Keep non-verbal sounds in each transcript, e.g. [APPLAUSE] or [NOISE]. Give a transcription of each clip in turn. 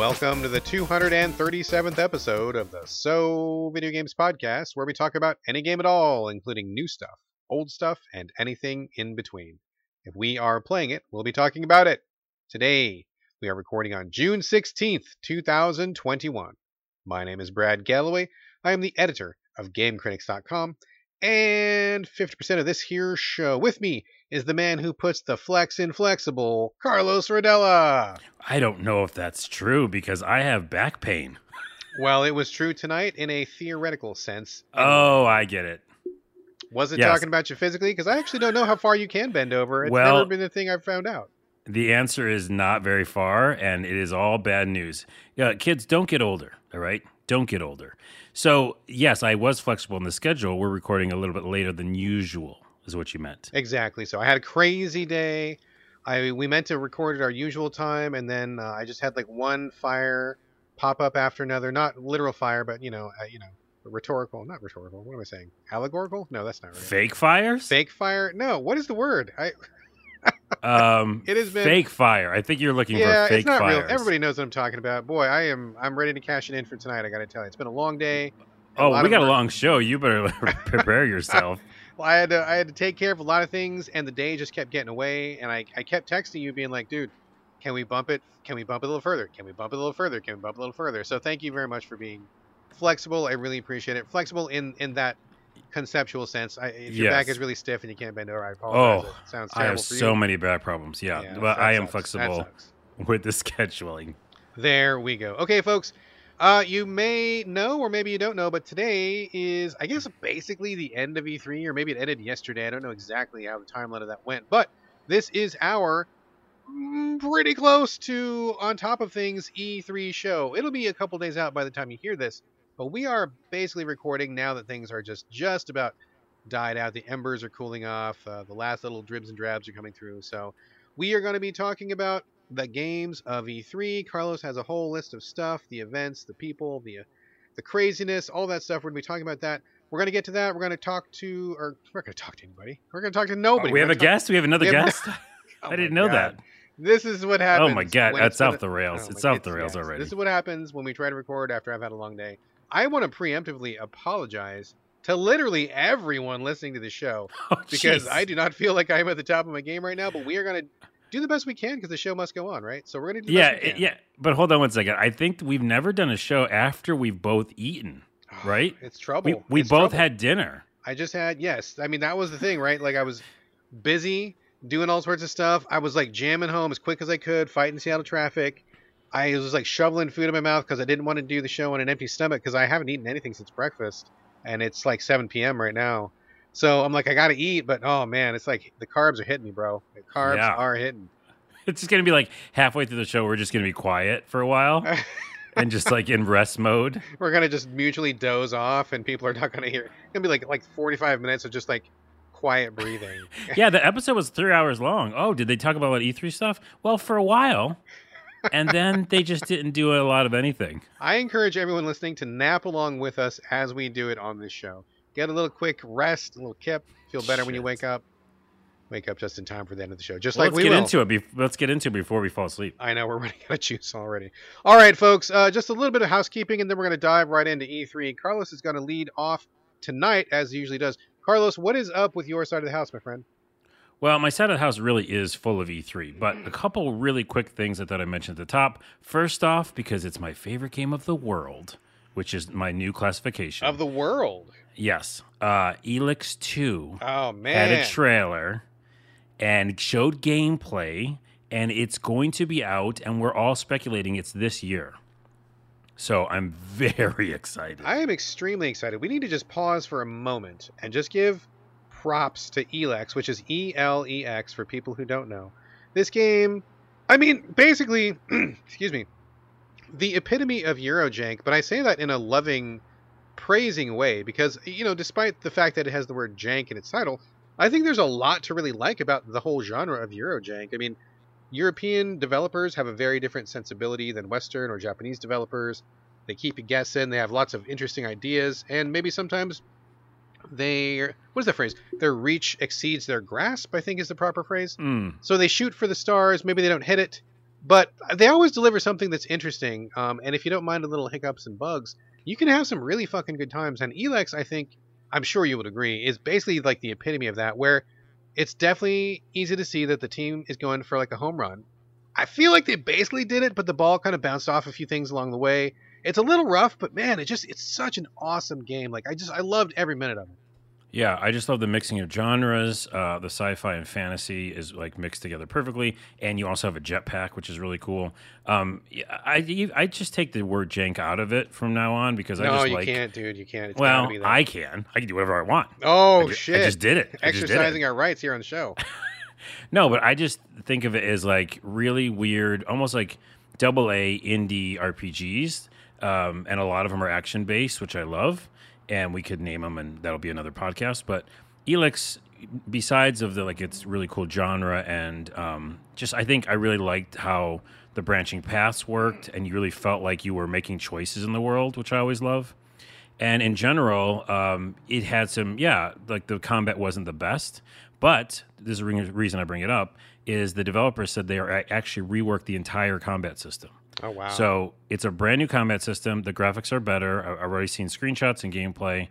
Welcome to the 237th episode of the So Video Games Podcast, where we talk about any game at all, including new stuff, old stuff, and anything in between. If we are playing it, we'll be talking about it. Today, we are recording on June 16th, 2021. My name is Brad Gallaway. I am the editor of GameCritics.com, and 50% of this here show with me is the man who puts the flex in flexible, Carlos Rodella. I don't know if that's true because I have back pain. Well, it was true tonight in a theoretical sense. Oh, I get it. Was it Yes. talking about you physically? Because I actually don't know how far you can bend over. It's Well- never been the thing I've found out. The answer is not very far, and it is all bad news. Yeah, kids, don't get older, all right? Don't get older. So, yes, I was flexible in the schedule. We're recording a little bit later than usual, is what you meant. Exactly. So I had a crazy day. I we meant to record at our usual time, and then uh, I just had like one fire pop up after another. Not literal fire, but you know, uh, you know, rhetorical. Not rhetorical. What am I saying? Allegorical? No, that's not right. Fake fires? Fake fire? No. What is the word? I [LAUGHS] Um, It has been- fake fire. I think you're looking yeah, for fake it's not fires. real. Everybody knows what I'm talking about. Boy, I am. I'm ready to cash it in for tonight. I got to tell you, it's been a long day. Oh, we got a long show. You better [LAUGHS] prepare yourself. I had to I had to take care of a lot of things, and the day just kept getting away. And I, I kept texting you, being like, "Dude, can we bump it? Can we bump it a little further? Can we bump it a little further? Can we bump it a little further?" So thank you very much for being flexible. I really appreciate it. Flexible in in that conceptual sense. I, if your back is really stiff and you can't bend over, I apologize. Oh, it sounds I have so many back problems. Yeah, Yeah, but I am sucks. Flexible [LAUGHS] with the scheduling. There we go. Okay, folks. Uh, you may know, or maybe you don't know, but today is, I guess, basically the end of E3, or maybe it ended yesterday. I don't know exactly how the timeline of that went, but this is our mm, pretty close to on top of things E3 show. It'll be a couple days out by the time you hear this, but we are basically recording now that things are just just about died out. The embers are cooling off. Uh, the last little dribs and drabs are coming through. So we are going to be talking about the games of E3. Carlos has a whole list of stuff, the events, the people, the uh, the craziness, all that stuff. We're going to be talking about that. We're going to get to that. We're going to talk to, or we're not going to talk to anybody. We're going to talk to nobody. Oh, we have a talk- guest. We have another we have- guest. [LAUGHS] [LAUGHS] Oh I didn't know God. that. This is what happens. Oh my God, that's off the rails. oh It's off the rails yes. already. This is what happens when we try to record after I've had a long day. I want to preemptively apologize to literally everyone listening to the show [LAUGHS] Oh, because jeez. I do not feel like I'm at the top of my game right now. But we are going to do the best we can because the show must go on, right? So we're to do the Yeah, best we it- can. yeah. But hold on one second. I think we've never done a show after we've both eaten. Ah, right? It's trouble. We we It's both trouble. had dinner. I just had yes. I mean that was the thing, right? Like I was busy doing all sorts of stuff. I was like jamming home as quick as I could, fighting Seattle traffic. I was like shoveling food in my mouth because I didn't want to do the show on an empty stomach because I haven't eaten anything since breakfast, and it's like 7 p.m. right now. So I'm like, I gotta eat, but oh man, it's like the carbs are hitting me, bro. The carbs Yeah. are hitting. [LAUGHS] It's just gonna be like halfway through the show, we're just gonna be quiet for a while [LAUGHS] and just like in rest mode. We're gonna just mutually doze off, and people are not gonna hear. It's gonna be like like 45 minutes of just like quiet breathing. [LAUGHS] Yeah, the episode was three hours long. Oh, did they talk about what E3 stuff? Well, for a while. And then they just didn't do a lot of anything. I encourage everyone listening to nap along with us as we do it on this show. Get a little quick rest, a little kip, feel better when you wake up. Wake up just in time for the end of the show, just Well, like let's we get will. into it. Be- let's get into it before we fall asleep. I know we're [LAUGHS] running out of juice already. All right, folks, uh, just a little bit of housekeeping, and then we're going to dive right into E3. Carlos is going to lead off tonight, as he usually does. Carlos, what is up with your side of the house, my friend? Well, my side of the house really is full of E3, but a couple really quick things I thought I mentioned at the top. First off, because it's my favorite game of the world, which is my new classification. Of the world. Yes, uh, Elex Two Oh had man, had a trailer and showed gameplay, and it's going to be out, and we're all speculating it's this year. So I'm [LAUGHS] very excited. I am extremely excited. We need to just pause for a moment and just give props to Elex, which is E L E X for people who don't know. This game, I mean, basically, [CLEARS THROAT] excuse me, the epitome of Eurojank, but I say that in a loving, praising way because, you know, despite the fact that it has the word jank in its title, I think there's a lot to really like about the whole genre of Eurojank. I mean, European developers have a very different sensibility than Western or Japanese developers. They keep you guessing. They have lots of interesting ideas, and maybe sometimes they what is the phrase? Their reach exceeds their grasp. I think is the proper phrase. Mm, So they shoot for the stars. Maybe they don't hit it, but they always deliver something that's interesting. Um, and if you don't mind a little hiccups and bugs, you can have some really fucking good times. And Elex, I think, I'm sure you would agree, is basically like the epitome of that, where it's definitely easy to see that the team is going for like a home run. I feel like they basically did it, but the ball kind of bounced off a few things along the way. It's a little rough, but man, it just it's such an awesome game. Like I just I loved every minute of it. Yeah, I just love the mixing of genres. Uh, the sci-fi and fantasy is like mixed together perfectly, and you also have a jetpack, which is really cool. Um, I I just take the word jank out of it from now on because I no, just you like. can't, dude. You can't. It's well. I can. I can do whatever I want. Oh I ju- shit! I just did it. I just did it. Exercising our rights here on the show. [LAUGHS] No, but I just think of it as like really weird, almost like double A indie RPGs, um, and a lot of them are action based, which I love. And we could name them, and that'll be another podcast. But Elex, besides of the like, it's really cool genre, and um, just I think I really liked how the branching paths worked, and you really felt like you were making choices in the world, which I always love. And in general, um, it had some, yeah, like the combat wasn't the best, but this is the reason I bring it up is the developers said they are actually reworked the entire combat system. Oh wow! So it's a brand new combat system. The graphics are better. I've already seen screenshots and gameplay.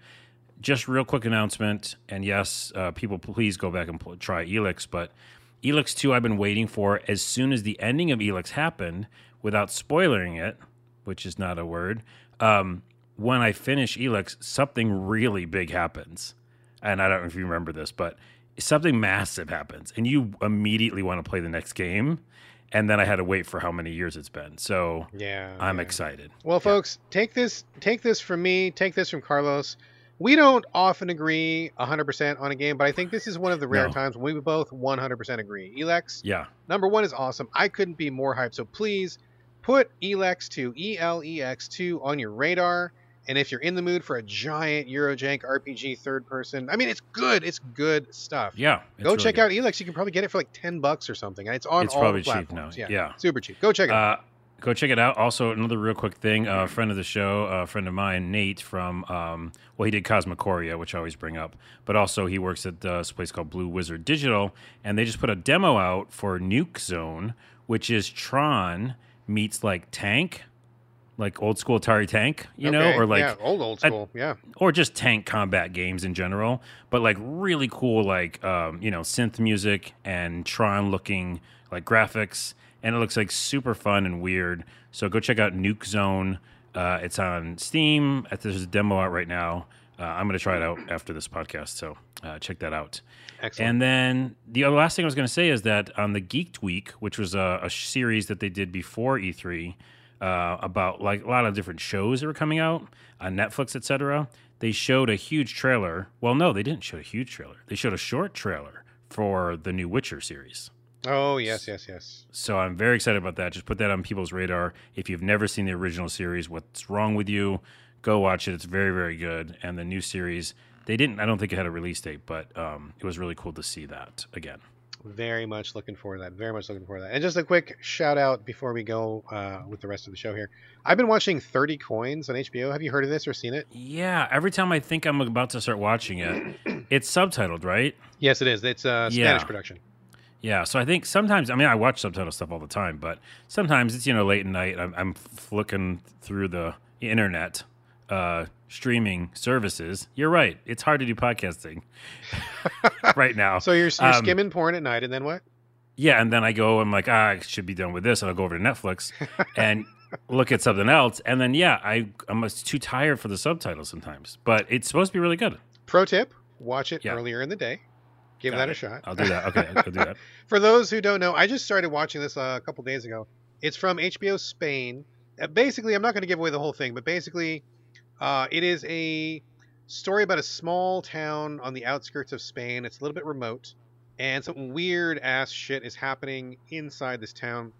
Just real quick announcement, and yes, uh, people, please go back and pl- try Elex. But Elex Two, I've been waiting for. As soon as the ending of Elex happened, without spoiling it, which is not a word, um, when I finish Elex, something really big happens, and I don't know if you remember this, but something massive happens, and you immediately want to play the next game. And then I had to wait for how many years it's been. So yeah, I'm yeah. excited. Well, folks, take this take this from me, take this from Carlos. We don't often agree 100% on a game, but I think this is one of the rare No. times when we both 100% agree. Elex, Yeah. number one is awesome. I couldn't be more hyped. So please put Elex 2, E L E X 2 on your radar. And if you're in the mood for a giant Eurojank RPG third person, I mean, it's good. It's good stuff. Yeah. Go really check good. out Elex. You can probably get it for like 10 bucks or something. And it's on It's all probably the cheap platforms. now. Yeah. Yeah. Super cheap. Go check it out. Uh, go check it out. Also, another real quick thing: a friend of the show, a friend of mine, Nate from um, well, he did Cosmochoria, which I always bring up, but also he works at uh, this place called Blue Wizard Digital, and they just put a demo out for Nuke Zone, which is Tron meets like Tank, like old school Atari Tank, you know, or like yeah, old, old school. yeah. or just tank combat games in general, but like really cool, like um, you know, synth music and Tron looking like graphics, and it looks like super fun and weird. So go check out Nuke Zone. Uh, it's on Steam. There's a demo out right now. Uh, I'm going to try it out after this podcast, so uh, check that out. Excellent. And then the other last thing I was going to say is that on the Geeked Week, which was a, a series that they did before E3 uh, about like a lot of different shows that were coming out on Netflix, etc., they showed a huge trailer. Well, no, they didn't show a huge trailer. They showed a short trailer for the new Witcher series. oh, yes, yes, yes. So I'm very excited about that. Just put that on people's radar. If you've never seen the original series, what's wrong with you? Go watch it. It's very, very good. And the new series, they didn't. I don't think it had a release date, but um, it was really cool to see that again. Very much looking forward to that. Very much looking forward to that. And just a quick shout out before we go uh, with the rest of the show here. I've been watching 30 Coins on HBO. Have you heard of this or seen it? Yeah. Every time I think I'm about to start watching it, [CLEARS THROAT] it's subtitled, right? Yes, it is. It's a Spanish Yeah. production. Yeah, so I think sometimes I mean I watch subtitle stuff all the time, but sometimes it's you know late at night. I'm, I'm flicking through the internet, uh, streaming services. You're right; it's hard to do podcasting [LAUGHS] right now. So you're, you're Um, skimming porn at night, and then what? yeah, and then I go. I'm like, ah, I should be done with this, and I'll go over to Netflix and [LAUGHS] look at something else, and then yeah, I I'm too tired for the subtitles sometimes, but it's supposed to be really good. Pro tip watch it Yeah. earlier in the day. Give Got that a shot. I'll do that. Okay, I'll do that. [LAUGHS] For those who don't know, I just started watching this uh, a couple days ago. It's from HBO Spain. Uh, basically, I'm not going to give away the whole thing, but basically, uh, it is a story about a small town on the outskirts of Spain. It's a little bit remote, and some weird ass shit is happening inside this town.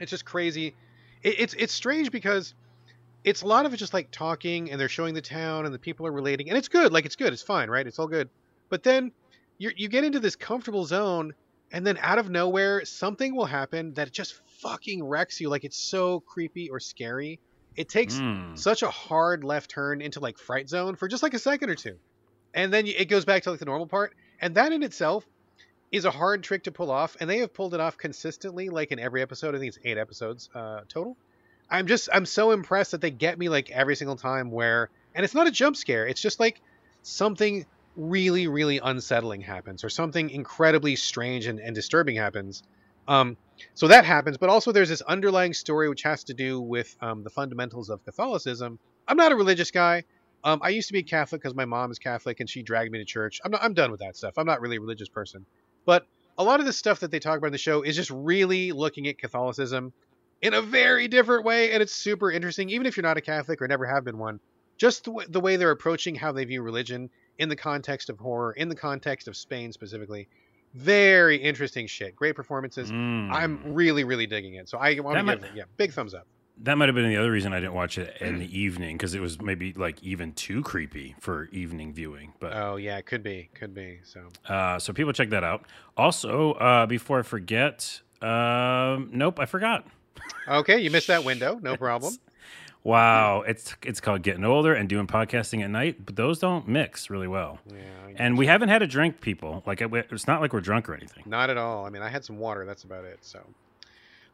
It's just crazy. It, it's it's strange because it's a lot of it just like talking, and they're showing the town, and the people are relating, and it's good. Like it's good. It's fine, right? It's all good. But then you you get into this comfortable zone and then out of nowhere something will happen that just fucking wrecks you like it's so creepy or scary it takes Mm. such a hard left turn into like fright zone for just like a second or two and then it goes back to like the normal part and that in itself is a hard trick to pull off, and they have pulled it off consistently, like in every episode. I think it's eight episodes uh, total. I'm just I'm so impressed that they get me like every single time where, and it's not a jump scare. It's just like something really really unsettling happens or something incredibly strange and, and disturbing happens. Um, so that happens, but also there's this underlying story which has to do with um, the fundamentals of Catholicism. I'm not a religious guy. Um, I used to be Catholic because my mom is Catholic and she dragged me to church. I'm not, I'm done with that stuff. I'm not really a religious person, but a lot of the stuff that they talk about in the show is just really looking at Catholicism in a very different way, and it's super interesting. Even if you're not a Catholic or never have been one, just the, w- the way they're approaching how they view religion in the context of horror, in the context of Spain specifically, very interesting shit. Great performances. Mm. I'm really, really digging it. So I want to give it, yeah, big thumbs up. That might have been the other reason I didn't watch it in the evening because it was maybe like even too creepy for evening viewing. But Oh yeah, could be, could be. So uh, so people check that out. Also, uh, before I forget, um, nope, I forgot. okay, you missed that [LAUGHS] window. No problem. Wow, it's it's called getting older and doing podcasting at night, but those don't mix really well. Yeah, And we haven't had a drink, people. Like it's not like we're drunk or anything. Not at all. I mean, I had some water. That's about it. So,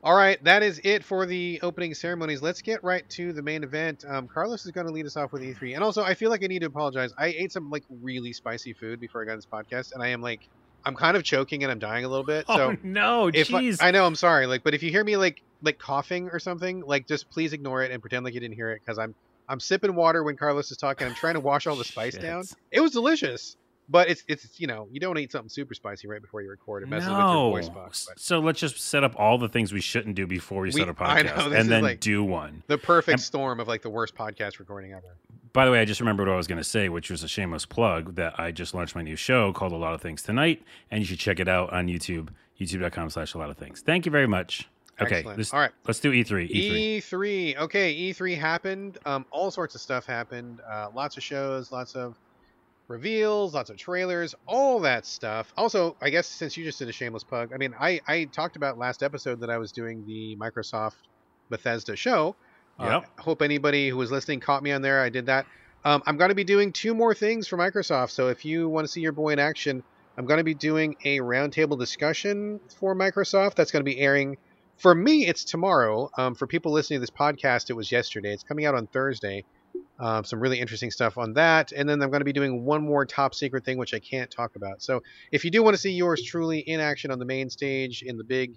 all right, that is it for the opening ceremonies. Let's get right to the main event. Um, Carlos is going to lead us off with E3, and also I feel like I need to apologize. I ate some like really spicy food before I got this podcast, and I am like, I'm kind of choking and I'm dying a little bit. [LAUGHS] Oh, so. oh no, If I, jeez. I know, I'm sorry. Like, but if you hear me like like coughing or something, like just please ignore it and pretend like you didn't hear it because I'm I'm sipping water when Carlos is talking. I'm trying to wash all the spice down. It was delicious, but it's it's you know you don't eat something super spicy right before you record. It messes with your no. voice box. But So let's just set up all the things we shouldn't do before we, We- start a [LAUGHS] know, podcast, is and then like- do one. the perfect I'm- storm of like the worst podcast recording ever. By the way, I just remembered what I was going to say, which was a shameless plug that I just launched my new show called A Lot of Things Tonight, and you should check it out on YouTube, youtube.com slash a lot of things. Thank you very much. Okay, All right. let's do E E3. E3. E3. Okay, E3 happened. Um, all sorts of stuff happened. Uh, lots of shows, lots of reveals, lots of trailers, all that stuff. Also, I guess since you just did a shameless plug, I mean, I, I talked about last episode that I was doing the Microsoft Bethesda show. Uh, hope anybody who was listening caught me on there. I did that. Um, I'm going to be doing two more things for Microsoft. So if you want to see your boy in action, I'm going to be doing a roundtable discussion for Microsoft. That's going to be airing for me. It's tomorrow. Um, for people listening to this podcast, it was yesterday. It's coming out on Thursday. Um, some really interesting stuff on that, and then I'm going to be doing one more top secret thing, which I can't talk about. So if you do want to see yours truly in action on the main stage in the big,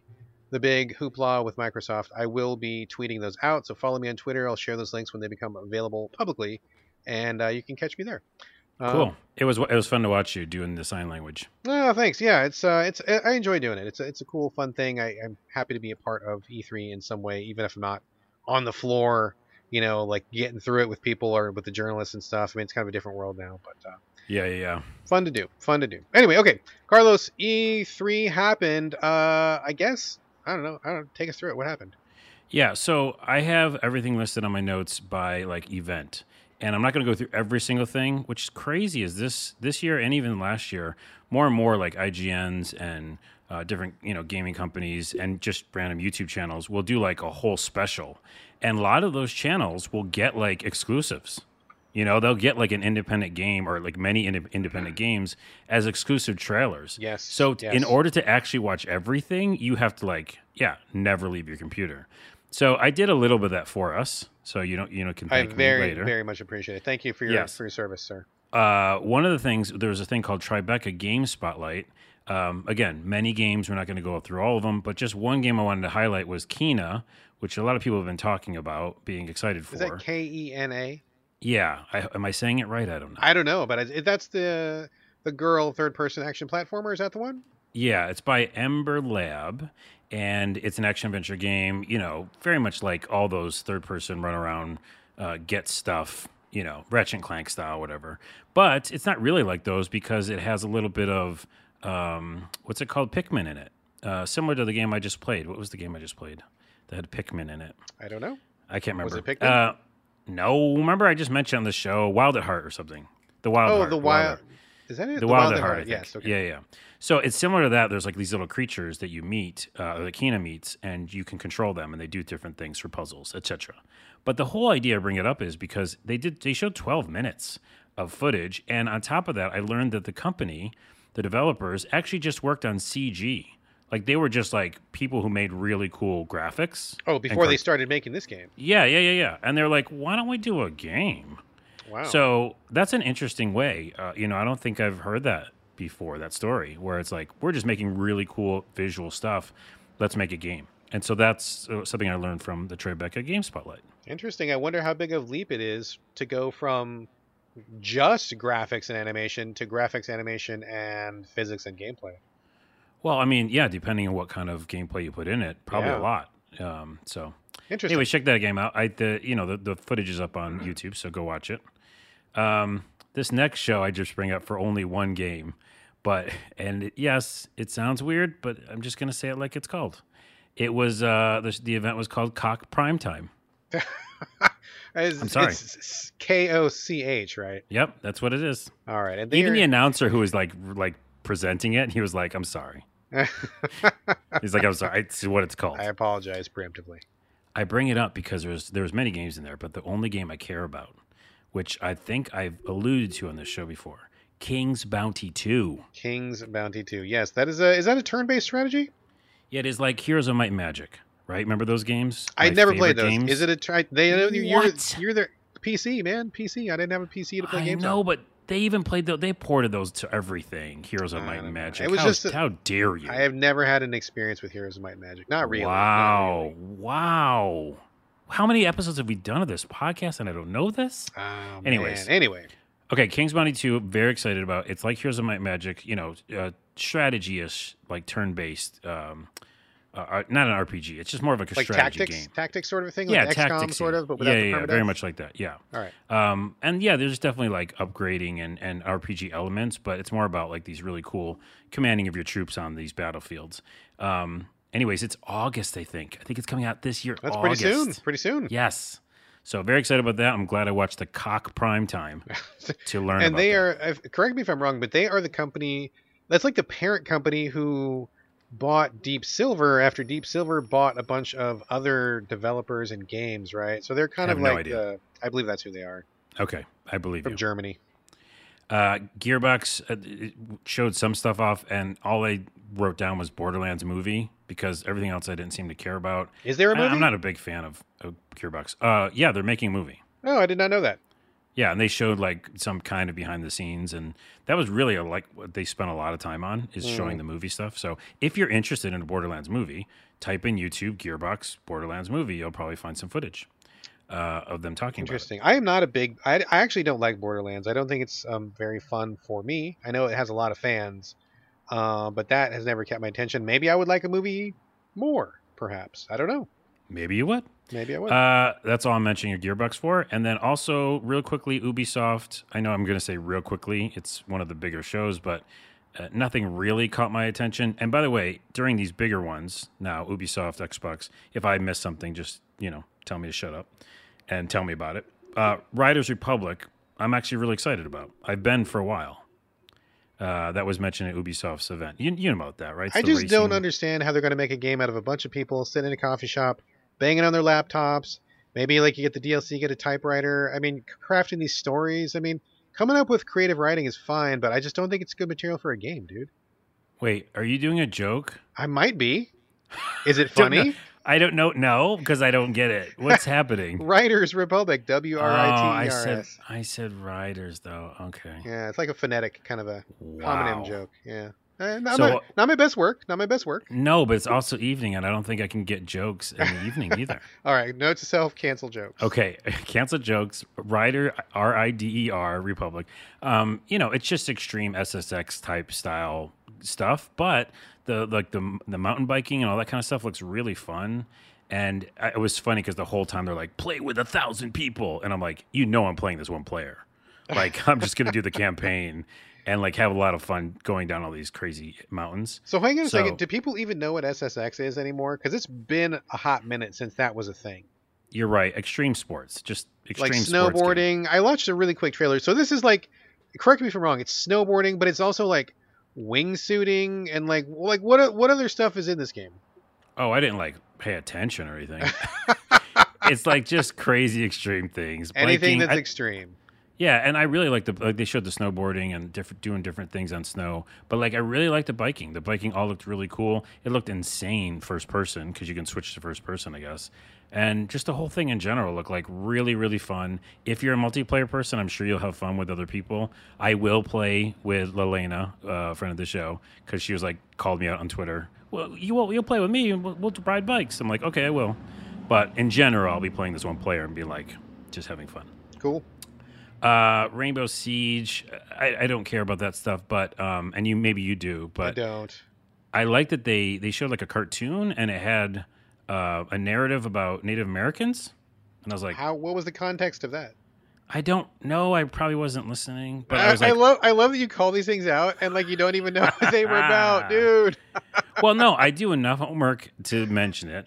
the big hoopla with Microsoft, I will be tweeting those out. So follow me on Twitter. I'll share those links when they become available publicly, and uh, you can catch me there. Um, Cool. It was it was fun to watch you doing the sign language. Oh, thanks. Yeah, it's uh, it's I enjoy doing it. It's a, it's a cool, fun thing. I, I'm happy to be a part of E3 in some way, even if I'm not on the floor. You know, like getting through it with people or with the journalists and stuff. I mean, it's kind of a different world now, but uh, Yeah, yeah, yeah. fun to do. Fun to do. Anyway, okay, Carlos, E3 happened. Uh, I guess I don't know. I don't take us through it. What happened? Yeah, so I have everything listed on my notes by like event. And I'm not going to go through every single thing, which is crazy is this this year and even last year, more and more like IGNs and uh, different, you know, gaming companies and just random YouTube channels will do like a whole special. And a lot of those channels will get like exclusives. You know, they'll get like an independent game or like many inde- independent games as exclusive trailers. Yes, So t- in order to actually watch everything, you have to like, yeah, never leave your computer. So I did a little bit of that for us. So you don't, you know, can I thank me very, later. very much appreciate it. Thank you for your Yes. for your service, sir. Uh, one of the things there was a thing called Tribeca Game Spotlight. Um, again, many games. We're not going to go through all of them, but just one game I wanted to highlight was Kena, which a lot of people have been talking about, being excited for. Is that K E N A? yeah, I, am I saying it right? I don't know. I don't know, but I, that's the the girl third person action platformer. Is that the one? Yeah, it's by Ember Lab, and it's an action adventure game. You know, very much like all those third person run around, uh, get stuff. You know, Ratchet and Clank style, whatever. But it's not really like those because it has a little bit of um, what's it called, Pikmin in it. Uh, similar to the game I just played. What was the game I just played that had Pikmin in it? I don't know. I can't remember. Was it Pikmin? Uh, no, remember I just mentioned on the show Wild at Heart or something. The Wild oh, Heart. the wild. Is that it? the Wild, at Heart, Heart. Yes. Okay. Yeah, yeah. So it's similar to that. There's like these little creatures that you meet, uh, that Kena meets, and you can control them, and they do different things for puzzles, etc. But the whole idea I bring it up is because they did they showed 12 minutes of footage, and on top of that, I learned that the company the developers, actually just worked on CG. Like they were just like people who made really cool graphics. Oh, before they started making this game. Yeah, yeah, yeah, yeah. And they're like, why don't we do a game? Wow. So that's an interesting way. Uh, you know, I don't think I've heard that before, that story, where it's like, we're just making really cool visual stuff. Let's make a game. And so that's uh, something I learned from the Tribeca Game Spotlight. Interesting. I wonder how big of a leap it is to go from just graphics and animation to graphics, animation, and physics and gameplay. Well, I mean, yeah, depending on what kind of gameplay you put in it, probably Yeah. a lot. Um, so Interesting. anyway, check that game out. I the you know the, the footage is up on YouTube, so go watch it. Um, this next show I just bring up for only one game, but and it, yes, it sounds weird, but I'm just gonna say it like it's called. It was uh the, the event was called Koch Prime Time. [LAUGHS] It's- I'm sorry. It's K O C H, right? Yep, that's what it is. All right. And Even the announcer who was like like presenting it, he was like, "I'm sorry." [LAUGHS] He's like, "I'm sorry." It's what it's called. I apologize preemptively. I bring it up because there's there's many games in there, but the only game I care about, which I think I've alluded to on this show before, King's Bounty 2. King's Bounty 2. Yes, that is a is that a turn-based strategy? Yeah, it is like Heroes of Might and Magic, right? Remember those games? I My never played those. games? Is it a try? They you're What? you're the PC man. PC. I didn't have a PC to play I games. know, on. but they even played the, they ported those to everything. Heroes of Might and. Magic. It was how, just a- how dare you? I have never had an experience with Heroes of Might and Magic. Not really. Not wow, really. wow. How many episodes have we done of this podcast and I don't know this? Oh, Anyways. man. anyway, Okay, King's Bounty 2, very excited about. It's like Heroes of Might and Magic, you know, uh, strategy-ish, like turn-based. Um, uh, uh, not an RPG. It's just more of like a like strategy tactics, game. tactics sort of thing. yeah, like XCOM tactics. sort of, but without yeah, the yeah, very much like that. Yeah. All right. Um, and yeah, there's definitely like upgrading and, and RPG elements, but it's more about like these really cool commanding of your troops on these battlefields. Um, anyways, it's August, I think. I think it's coming out this year. That's August. pretty soon. Pretty soon. Yes. So very excited about that. I'm glad I watched the Koch Prime Time [LAUGHS] to learn. and they that. are correct me if i'm wrong but they are the company that's like the parent company who bought deep silver after deep silver bought a bunch of other developers and games right so they're kind I of no like idea. the, i believe that's who they are okay. I believe from you. germany Uh, Gearbox uh, showed some stuff off, and all they wrote down was Borderlands movie because everything else I didn't seem to care about. is there a movie I'm not a big fan of, of Gearbox. Uh, yeah, they're making a movie. oh i did not know that Yeah, and they showed like some kind of behind the scenes, and that was really a, like what they spent a lot of time on is Hmm. showing the movie stuff. So if you're interested in a Borderlands movie, type in YouTube Gearbox Borderlands movie. You'll probably find some footage uh, of them talking interesting i am not a big I, I actually don't like borderlands i don't think it's um, very fun for me i know it has a lot of fans uh, but that has never kept my attention maybe i would like a movie more perhaps i don't know Maybe you would. Maybe i would Uh, that's all I'm mentioning your Gearbox for. And then also, real quickly, Ubisoft. I know I'm going to say real quickly. It's one of the bigger shows, but uh, nothing really caught my attention. And by the way, during these bigger ones, now Ubisoft, Xbox, if I miss something, just you know, tell me to shut up and tell me about it. Uh, Riders Republic. I'm actually really excited about. I've been for a while. Uh, that was mentioned at Ubisoft's event. You, you know about that, right? It's I just don't understand how they're going to make a game out of a bunch of people sitting in a coffee shop, banging on their laptops. Maybe like you get the DLC, get a typewriter. I mean, crafting these stories. I mean, coming up with creative writing is fine, but I just don't think it's good material for a game, dude. Wait, are you doing a joke? I might be. [LAUGHS] Is it funny? I don't know. No, because I don't get it. What's [LAUGHS] happening? Writers Republic, W R Oh, I T E R said S. Oh, I said riders though. Okay. Yeah, it's like a phonetic kind of a Wow. homonym joke. Yeah. Eh, not, So- my, not my best work. Not my best work. No, but it's also evening, and I don't think I can get jokes in the evening [LAUGHS] either. All right. Note to self: cancel jokes. Okay, [LAUGHS] cancel jokes. Rider R I D E R Republic. Um, you know, it's just extreme SSX type style stuff, but the like the the mountain biking and all that kind of stuff looks really fun. And I- it was funny because the whole time they're like, "Play with a thousand people," and I'm like, "You know, I'm playing this one player. Like, I'm just gonna do the [LAUGHS] campaign." And like have a lot of fun going down all these crazy mountains. So hang on a So- second. Do people even know what SSX is anymore? Because it's been a hot minute since that was a thing. You're right. Extreme sports, just extreme like sports snowboarding. I watched a really quick trailer. So this is like, correct me if I'm wrong. It's snowboarding, but it's also like wingsuiting and like like what what other stuff is in this game? Oh, I didn't like pay attention or anything. [LAUGHS] it's like just crazy extreme things. Anything Biking, that's I- extreme. Yeah, and I really like the like they showed the snowboarding and different doing different things on snow. But like I really like the biking. The biking all looked really cool. It looked insane first person because you can switch to first person, I guess. And just the whole thing in general looked like really really fun. If you're a multiplayer person, I'm sure you'll have fun with other people. I will play with Lelena, uh, friend of the show, because she was like called me out on Twitter. Well, you will you'll play with me we'll, we'll ride bikes. I'm like, okay, I will. But in general, I'll be playing this one player and be like just having fun. Cool. Uh, Rainbow Siege. I, I don't care about that stuff, but um, and you maybe you do, but I don't. I, like that they they showed like a cartoon and it had uh, a narrative about Native Americans, and I was like, How? What was the context of that? I don't know. I probably wasn't listening, but I, I, was like, I love. I love that you call these things out and like you don't even know what they were about, [LAUGHS] dude. well, no, I do enough homework to mention it.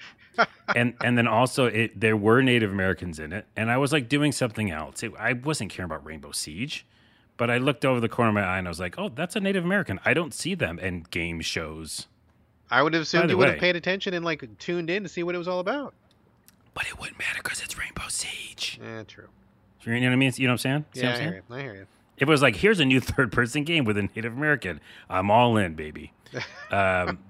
And and then also it there were Native Americans in it, and I was like doing something else. It, I wasn't caring about Rainbow Siege, but I looked over the corner of my eye and I was like, oh, that's a Native American. I don't see them in game shows, I would have assumed you would have paid attention and like tuned in to see what it was all about. but it wouldn't matter because it's Rainbow Siege. Yeah, true. You know what I mean? You know what I'm saying? See Yeah, what I I'm hear you. I hear you. It was like, here's a new [LAUGHS] third person game with a Native American, I'm all in, baby. [LAUGHS] Um,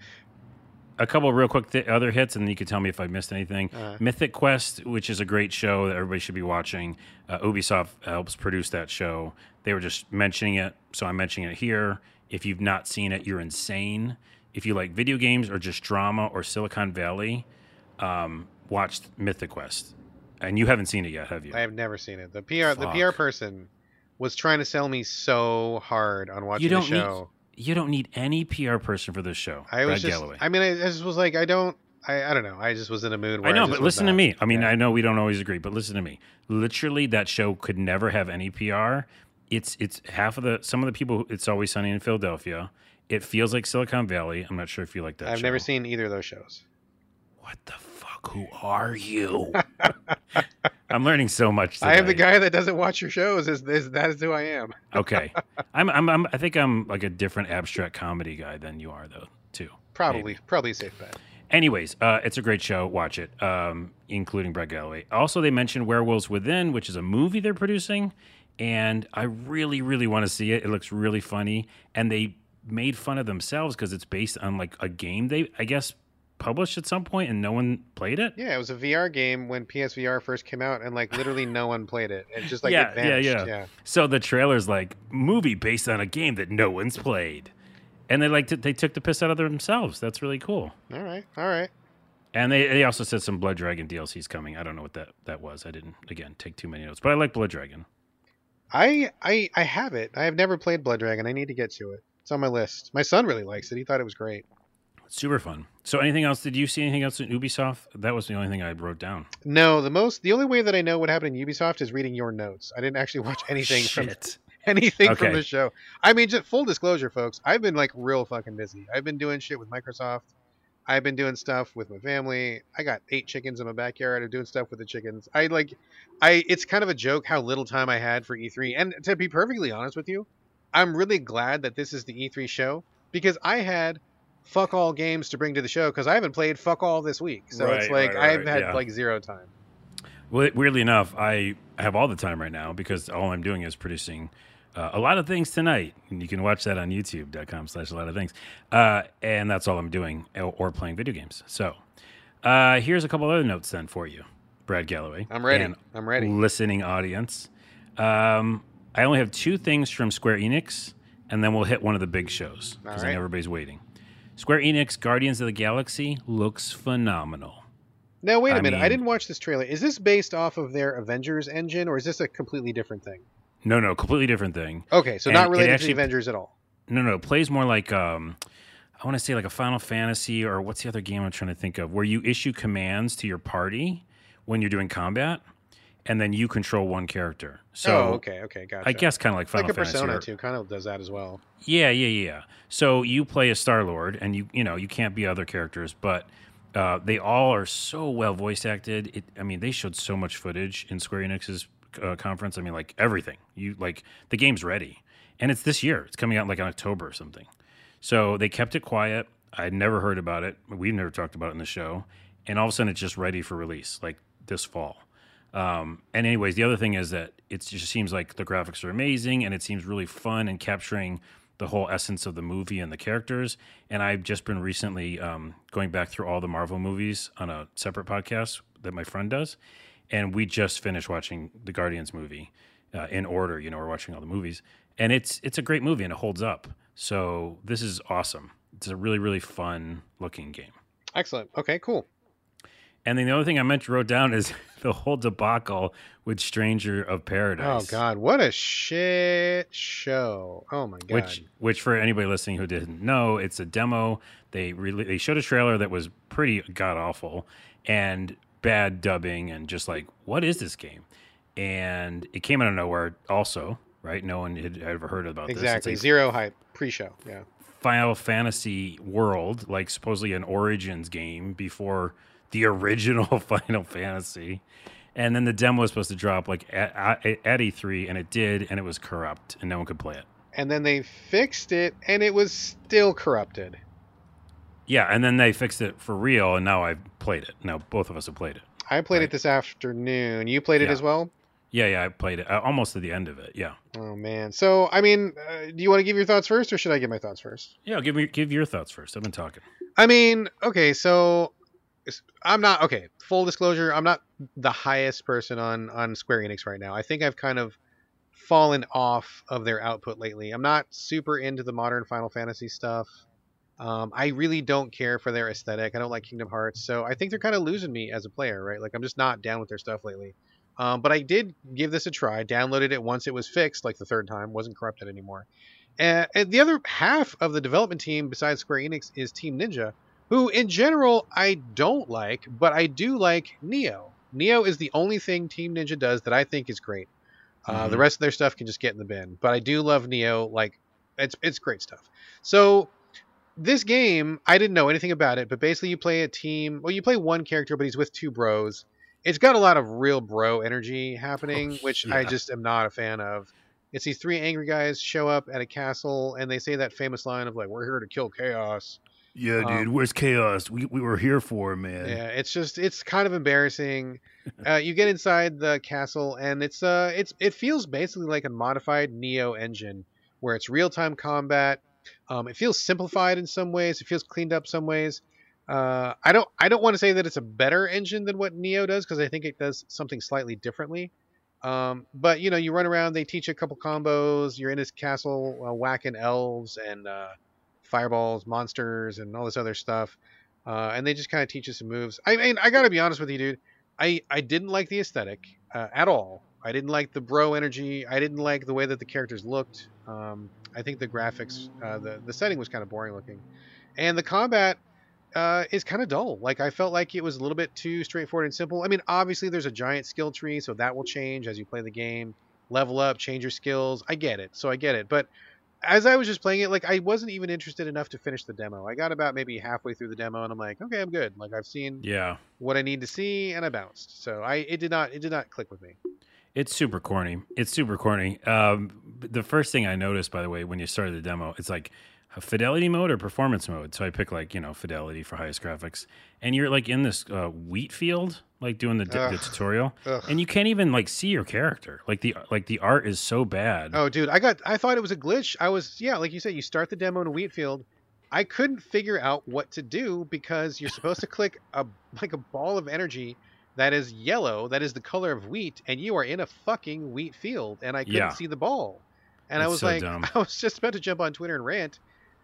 a couple real quick th- other hits, and then you can tell me if I missed anything. Uh-huh. Mythic Quest, which is a great show that everybody should be watching. Uh, Ubisoft helps produce that show. They were just mentioning it, so I'm mentioning it here. If you've not seen it, you're insane. If you like video games or just drama or Silicon Valley, um, watch Mythic Quest. And you haven't seen it yet, have you? I have never seen it. The PR, the PR person was trying to sell me so hard on watching you don't the show. need you don't need any PR person for this show. I was Brad just. Gallaway. I mean, I, I just was like, I don't. I, I don't know. I just was in a mood. Where I know, just but listen to me. I mean, Yeah. I know we don't always agree, but listen to me. Literally, that show could never have any PR. It's it's half of the some of the people. It's always sunny in Philadelphia. It feels like Silicon Valley. I'm not sure if you like that. I've show. never seen either of those shows. What the fuck? Who are you? [LAUGHS] I'm learning so much. I am the guy that doesn't watch your shows. Is, is that is who I am? [LAUGHS] Okay, I'm, I'm, I'm. I think I'm like a different abstract comedy guy than you are, though. Too. Probably, probably a safe bet. Anyways, uh, it's a great show. Watch it, um, including Brett Gallaway. Also, they mentioned Werewolves Within, which is a movie they're producing, and I really, really want to see it. It looks really funny, and they made fun of themselves because it's based on like a game they, I guess, published at some point, and no one played it. Yeah, it was a VR game when PSVR first came out, and like literally no one played it. It just like Yeah, yeah, vanished. yeah. yeah. So the trailer's like movie based on a game that no one's played, and they like to, they took the piss out of themselves. That's really cool. All right, all right. And they, they also said some Blood Dragon DLCs coming. I don't know what that, that was. I didn't again take too many notes, but I like Blood Dragon. I I I have it. I have never played Blood Dragon. I need to get to it. It's on my list. My son really likes it. He thought it was great. Super fun. So anything else? Did you see anything else in Ubisoft? That was the only thing I wrote down. No, the most the only way that I know what happened in Ubisoft is reading your notes. I didn't actually watch anything from Shit. [LAUGHS] anything from the show. I mean, just full disclosure, folks. I've been like real fucking busy. I've been doing shit with Microsoft. I've been doing stuff with my family. I got eight chickens in my backyard. I'm doing stuff with the chickens. I like, I. It's kind of a joke how little time I had for E3. And to be perfectly honest with you, I'm really glad that this is the E3 show because I had fuck all games to bring to the show because I haven't played fuck all this week. So it's like right, I've right, had yeah. like zero time. Well, weirdly enough, I have all the time right now because all I'm doing is producing uh, a lot of things tonight. And you can watch that on youtube.com slash a lot of things. Uh, and that's all I'm doing or, or playing video games. So uh, here's a couple other notes then for you, Brad Gallaway. I'm ready. I'm ready. Listening audience. Um, I only have two things from Square Enix, and then we'll hit one of the big shows because right. everybody's waiting. Square Enix Guardians of the Galaxy looks phenomenal. Now wait a I minute. I didn't watch this trailer. Is this based off of their Avengers engine, or is this a completely different thing? No, no, completely different thing. Okay, so And not related to the Avengers at all. No, no, it plays more like um, I want to say like a Final Fantasy or what's the other game I'm trying to think of, where you issue commands to your party when you're doing combat, and then you control one character. So oh, okay, okay, gotcha. I guess kind of like Final like a Fantasy. Persona or- too, kind of does that as well. Yeah, yeah, yeah. So you play a Star Lord, and you you know you can't be other characters, but uh, they all are so well voice acted. It, I mean, they showed so much footage in Square Enix's uh, conference. I mean, like everything. You like the game's ready, and it's this year. It's coming out like in October or something. So they kept it quiet. I'd never heard about it. We've never talked about it in the show, and all of a sudden it's just ready for release, like this fall. Um, and anyways, the other thing is that it just seems like the graphics are amazing, and it seems really fun and capturing the whole essence of the movie and the characters. And I've just been recently um, going back through all the Marvel movies on a separate podcast that my friend does, and we just finished watching the Guardians movie uh, in order. You know, we're watching all the movies, and it's it's a great movie and it holds up. So this is awesome. It's a really really fun looking game. Excellent. Okay, cool. And then the other thing I meant to wrote down is [LAUGHS] the whole debacle with Stranger of Paradise. Oh God, what a shit show! Oh my God. Which, which for anybody listening who didn't know, it's a demo. They really they showed a trailer that was pretty god awful and bad dubbing and just like what is this game? And it came out of nowhere. Also, right? No one had ever heard about this. exactly. Zero hype pre-show. Yeah. Final Fantasy world, like supposedly an Origins game before the original [LAUGHS] Final Fantasy. And then the demo was supposed to drop like at, at E3, and it did, and it was corrupt, and no one could play it. And then they fixed it, and it was still corrupted. Yeah, and then they fixed it for real, and now I've played it. Now both of us have played it. I played right? it this afternoon. You played it yeah. as well? Yeah, yeah, I played it uh, almost to the end of it. Yeah. Oh man. So, I mean, uh, do you want to give your thoughts first, or should I give my thoughts first? Yeah, give me give your thoughts first. I've been talking. I mean, okay, so I'm not okay. Full disclosure, I'm not the highest person on on Square Enix right now. I think I've kind of fallen off of their output lately. I'm not super into the modern Final Fantasy stuff. Um, I really don't care for their aesthetic. I don't like Kingdom Hearts, so I think they're kind of losing me as a player, right? Like I'm just not down with their stuff lately. Um, but I did give this a try. Downloaded it once it was fixed, like the third time, wasn't corrupted anymore. And, and the other half of the development team, besides Square Enix, is Team Ninja, who in general I don't like, but I do like Nioh. Nioh is the only thing Team Ninja does that I think is great. Uh, mm-hmm. The rest of their stuff can just get in the bin, but I do love Nioh. Like it's it's great stuff. So this game, I didn't know anything about it, but basically you play a team. Well, you play one character, but he's with two bros. It's got a lot of real bro energy happening, oh, which yeah. I just am not a fan of. It's these three angry guys show up at a castle and they say that famous line of like, "We're here to kill chaos." Yeah, um, dude. Where's chaos? We we were here for man. Yeah, it's just it's kind of embarrassing. [LAUGHS] uh, you get inside the castle and it's uh it's it feels basically like a modified Nioh engine where it's real time combat. Um, it feels simplified in some ways. It feels cleaned up some ways. Uh, I don't I don't want to say that it's a better engine than what Nioh does because I think it does something slightly differently. Um, but you know, you run around, they teach you a couple combos. You're in this castle uh, whacking elves and uh, fireballs, monsters, and all this other stuff. Uh, and they just kind of teach you some moves. I mean, I gotta be honest with you, dude. I I didn't like the aesthetic uh, at all. I didn't like the bro energy. I didn't like the way that the characters looked. Um, I think the graphics, uh, the the setting was kind of boring looking, and the combat uh, is kind of dull. Like I felt like it was a little bit too straightforward and simple. I mean, obviously there's a giant skill tree, so that will change as you play the game. Level up, change your skills. I get it. So I get it. But as I was just playing it, like I wasn't even interested enough to finish the demo. I got about maybe halfway through the demo, and I'm like, okay, I'm good. Like I've seen yeah what I need to see, and I bounced. So I it did not it did not click with me. It's super corny. It's super corny. Um, the first thing I noticed, by the way, when you started the demo, it's like fidelity mode or performance mode. So I pick like you know fidelity for highest graphics, and you're like in this uh, wheat field, like doing the, the tutorial, Ugh. and you can't even like see your character. Like the like the art is so bad. Oh, dude, I got I thought it was a glitch. I was yeah, like you said, you start the demo in a wheat field. I couldn't figure out what to do because you're supposed to [LAUGHS] click a like a ball of energy that is yellow, that is the color of wheat, and you are in a fucking wheat field, and I couldn't yeah. see the ball. And it's I was so like, dumb. [LAUGHS] I was just about to jump on Twitter and rant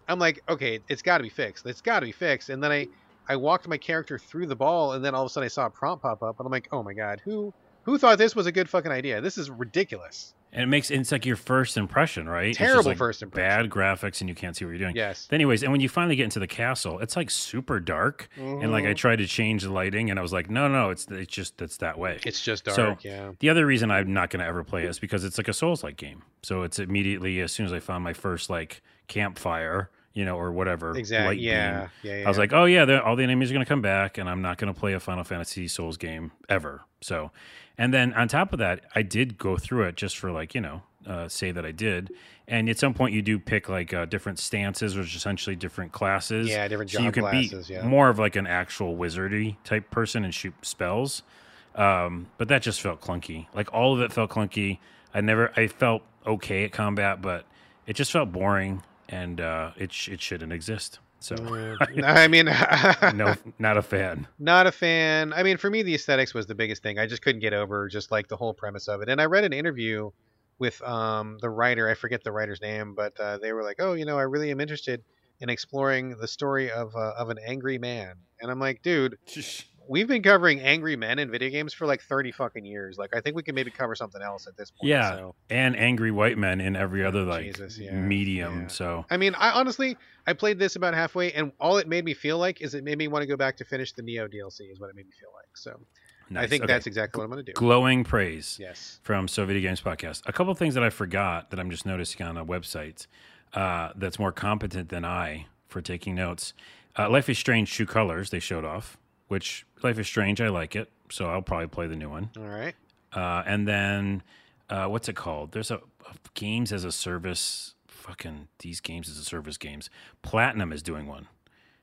I'm like, okay, it's got to be fixed. It's got to be fixed. And then I, I walked my character through the ball, and then all of a sudden I saw a prompt pop up, and I'm like, oh my god, who, who thought this was a good fucking idea? This is ridiculous. And it makes it's like your first impression, right? Terrible like first impression. Bad graphics, and you can't see what you're doing. Yes. Anyways, and when you finally get into the castle, it's like super dark, mm-hmm. and like I mm-hmm. tried to change the lighting, and I was like, no, no, it's it's just it's that way. It's just dark. So yeah. The other reason I'm not going to ever play it is because it's like a Souls-like game. So it's immediately as soon as I found my first like campfire you know, or whatever. Exactly. Yeah, yeah, yeah, I was like, oh yeah, all the enemies are going to come back, and I'm not going to play a Final Fantasy Souls game ever. So, and then on top of that, I did go through it just for like you know, uh, say that I did. And at some point, you do pick like uh, different stances, which is essentially different classes. Yeah, different so you can classes, be yeah. more of like an actual wizardy type person and shoot spells. Um, but that just felt clunky. Like all of it felt clunky. I never, I felt okay at combat, but it just felt boring, and uh, it sh- it shouldn't exist. So [LAUGHS] I mean, [LAUGHS] no, not a fan. not a fan. I mean, for me, the aesthetics was the biggest thing. I just couldn't get over just like the whole premise of it. And I read an interview with um, the writer. I forget the writer's name, but uh, they were like, "Oh, you know, I really am interested in exploring the story of uh, of an angry man." And I'm like, dude, we've been covering angry men in video games for like 30 fucking years. Like, I think we can maybe cover something else at this point. Yeah, So. and angry white men in every other like Jesus, yeah, medium. yeah. So I mean, I honestly, I played this about halfway, and all it made me feel like is it made me want to go back to finish the Nioh DLC. Is what it made me feel like. So I think Okay. that's exactly what I'm going to do. glowing praise. Yes. from So Video Games Podcast. A couple of things that I forgot that I'm just noticing on a website uh, that's more competent than I for taking notes. Uh, Life is Strange True Colors they showed off, which Life is Strange I like it, so I'll probably play the new one. All right. Uh, and then uh, what's it called? There's a, a games as a service. Fucking these games as a service games. Platinum is doing one.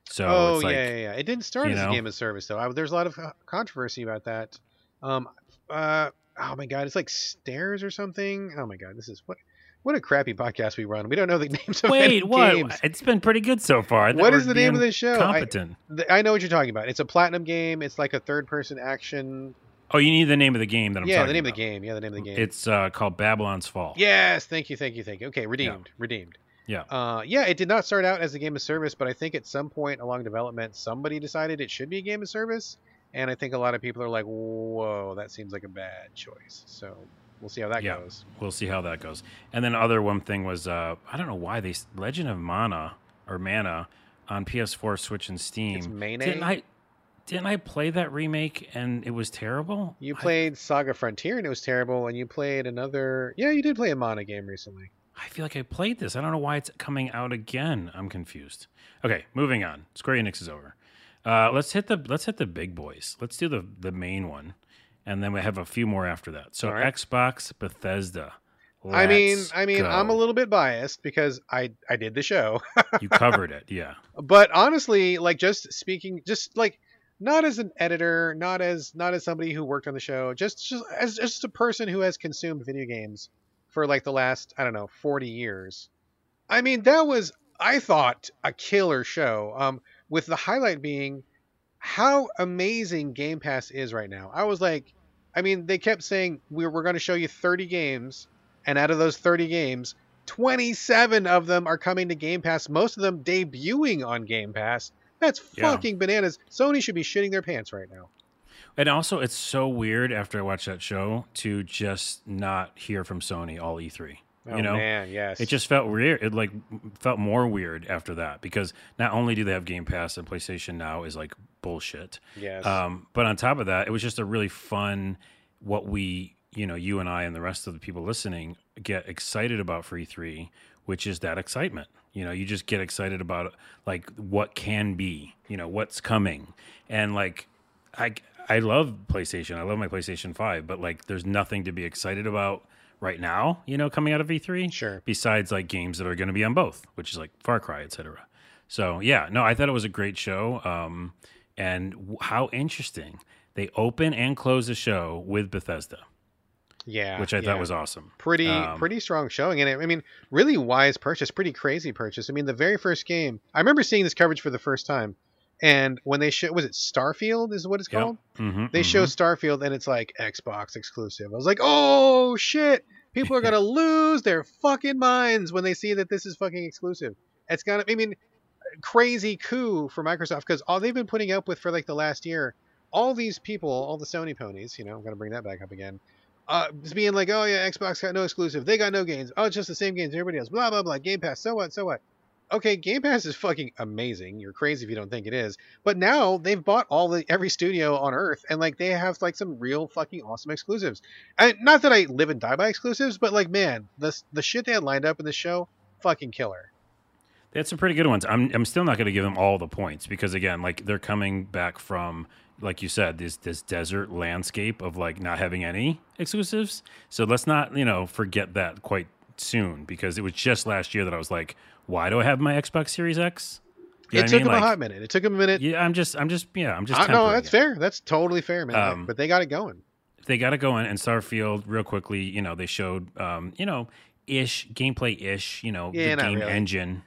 So oh it's like yeah, yeah, yeah. It didn't start as a game as service though. I, there's a lot of uh, controversy about that. Um. Uh. Oh my god, it's like stairs or something. Oh my god, this is what. What a crappy podcast we run. We don't know the [LAUGHS] names of Wait, what? games. It's been pretty good so far. I What we're the name of this show? I- Competent. Th- I know what you're talking about. It's a platinum game. It's like a third-person action. Oh, you need the name of the game that I'm talking about. yeah, the name about. of the game. Yeah, the name of the game. It's uh, called Babylon's Fall. Yes, thank you, thank you, thank you. Okay, redeemed, redeemed. Yeah. Uh, yeah, it did not start out as a game of service, but I think at some point along development, somebody decided it should be a game of service, and I think a lot of people are like, "Whoa, that seems like a bad choice." So we'll see how that Yeah. goes. We'll see how that goes. And then other one thing was uh, I don't know why they Legend of Mana or Mana on PS4, Switch, and Steam. It's. Didn't I? Didn't I play that remake and it was terrible? You I- played Saga Frontier and it was terrible, and you played another. Yeah, you did play a Mana game recently. I feel like I played this. I don't know why it's coming out again. I'm confused. Okay, moving on. Square Enix is over. Uh, let's hit the let's hit the big boys. Let's do the the main one, and then we have a few more after that. So right. Xbox Bethesda. I mean, I mean, I'm a little bit biased because I I did the show, [LAUGHS] You covered it, yeah. but honestly, like just speaking, just like not as an editor, not as not as somebody who worked on the show, just just as just a person who has consumed video games for like the last I don't know 40 years. I mean, that was I thought a killer show. Um, with the highlight being how amazing Game Pass is right now. I was like, I mean, they kept saying we're we're going to show you 30 games, and out of those 30 games, 27 of them are coming to Game Pass. Most of them debuting on Game Pass. That's Yeah. fucking bananas. Sony should be shitting their pants right now. And also, it's so weird after I watched that show to just not hear from Sony all E3. Oh you know, man, yes. it just felt weird. It like felt more weird after that because not only do they have Game Pass and PlayStation Now is like bullshit, yes. um, but on top of that, it was just a really fun what we, you know, you and I and the rest of the people listening get excited about for E3, which is that excitement. You know, you just get excited about like what can be, you know, what's coming, and like I I love PlayStation. I love my PlayStation Five, but like there's nothing to be excited about right now. You know, coming out of E3, Sure. Besides like games that are going to be on both, which is like Far Cry, etc. So yeah, no, I thought it was a great show. Um, and w- how interesting they open and close the show with Bethesda, yeah, which I yeah. thought was awesome. pretty Um, pretty strong showing and it, i mean really wise purchase pretty crazy purchase i mean the very first game i remember seeing this coverage for the first time and when they show was it starfield is what it's Yep. called hmm they show starfield and it's like xbox exclusive i was like oh shit people are gonna [LAUGHS] lose their fucking minds when they see that this is fucking exclusive it's gonna i mean crazy coup for microsoft because all they've been putting up with for like the last year all these people all the sony ponies you know i'm gonna bring that back up again uh, just being like, oh yeah, Xbox got no exclusive. They got no games. Oh, it's just the same games everybody else. Blah blah blah. Game Pass. So what? So what? Okay, Game Pass is fucking amazing. You're crazy if you don't think it is. But now they've bought all the every studio on Earth, and like they have like some real fucking awesome exclusives. And not that I live and die by exclusives, but like man, the the shit they had lined up in the show, fucking killer. They had some pretty good ones. I'm I'm still not going to give them all the points because again, like they're coming back from like you said this this desert landscape of like not having any exclusives. So let's not you know forget that quite soon because it was just last year that I was like, why do I have my Xbox Series X? You know it what I took mean? him Like, a hot minute. It took him a minute. Yeah, I'm just, I'm just, yeah, I'm just. Uh, no, that's it. fair. That's totally fair, man. Um, but they got it going. They got it going, in and Starfield real quickly. You know, they showed, um, you know, ish gameplay ish. You know, Yeah, the game really. engine.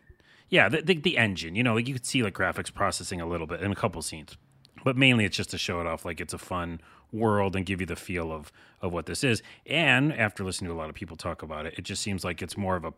Yeah, the, the the engine. You know, like you could see like graphics processing a little bit in a couple scenes, but mainly it's just to show it off like it's a fun world and give you the feel of of what this is. And after listening to a lot of people talk about it, it just seems like it's more of a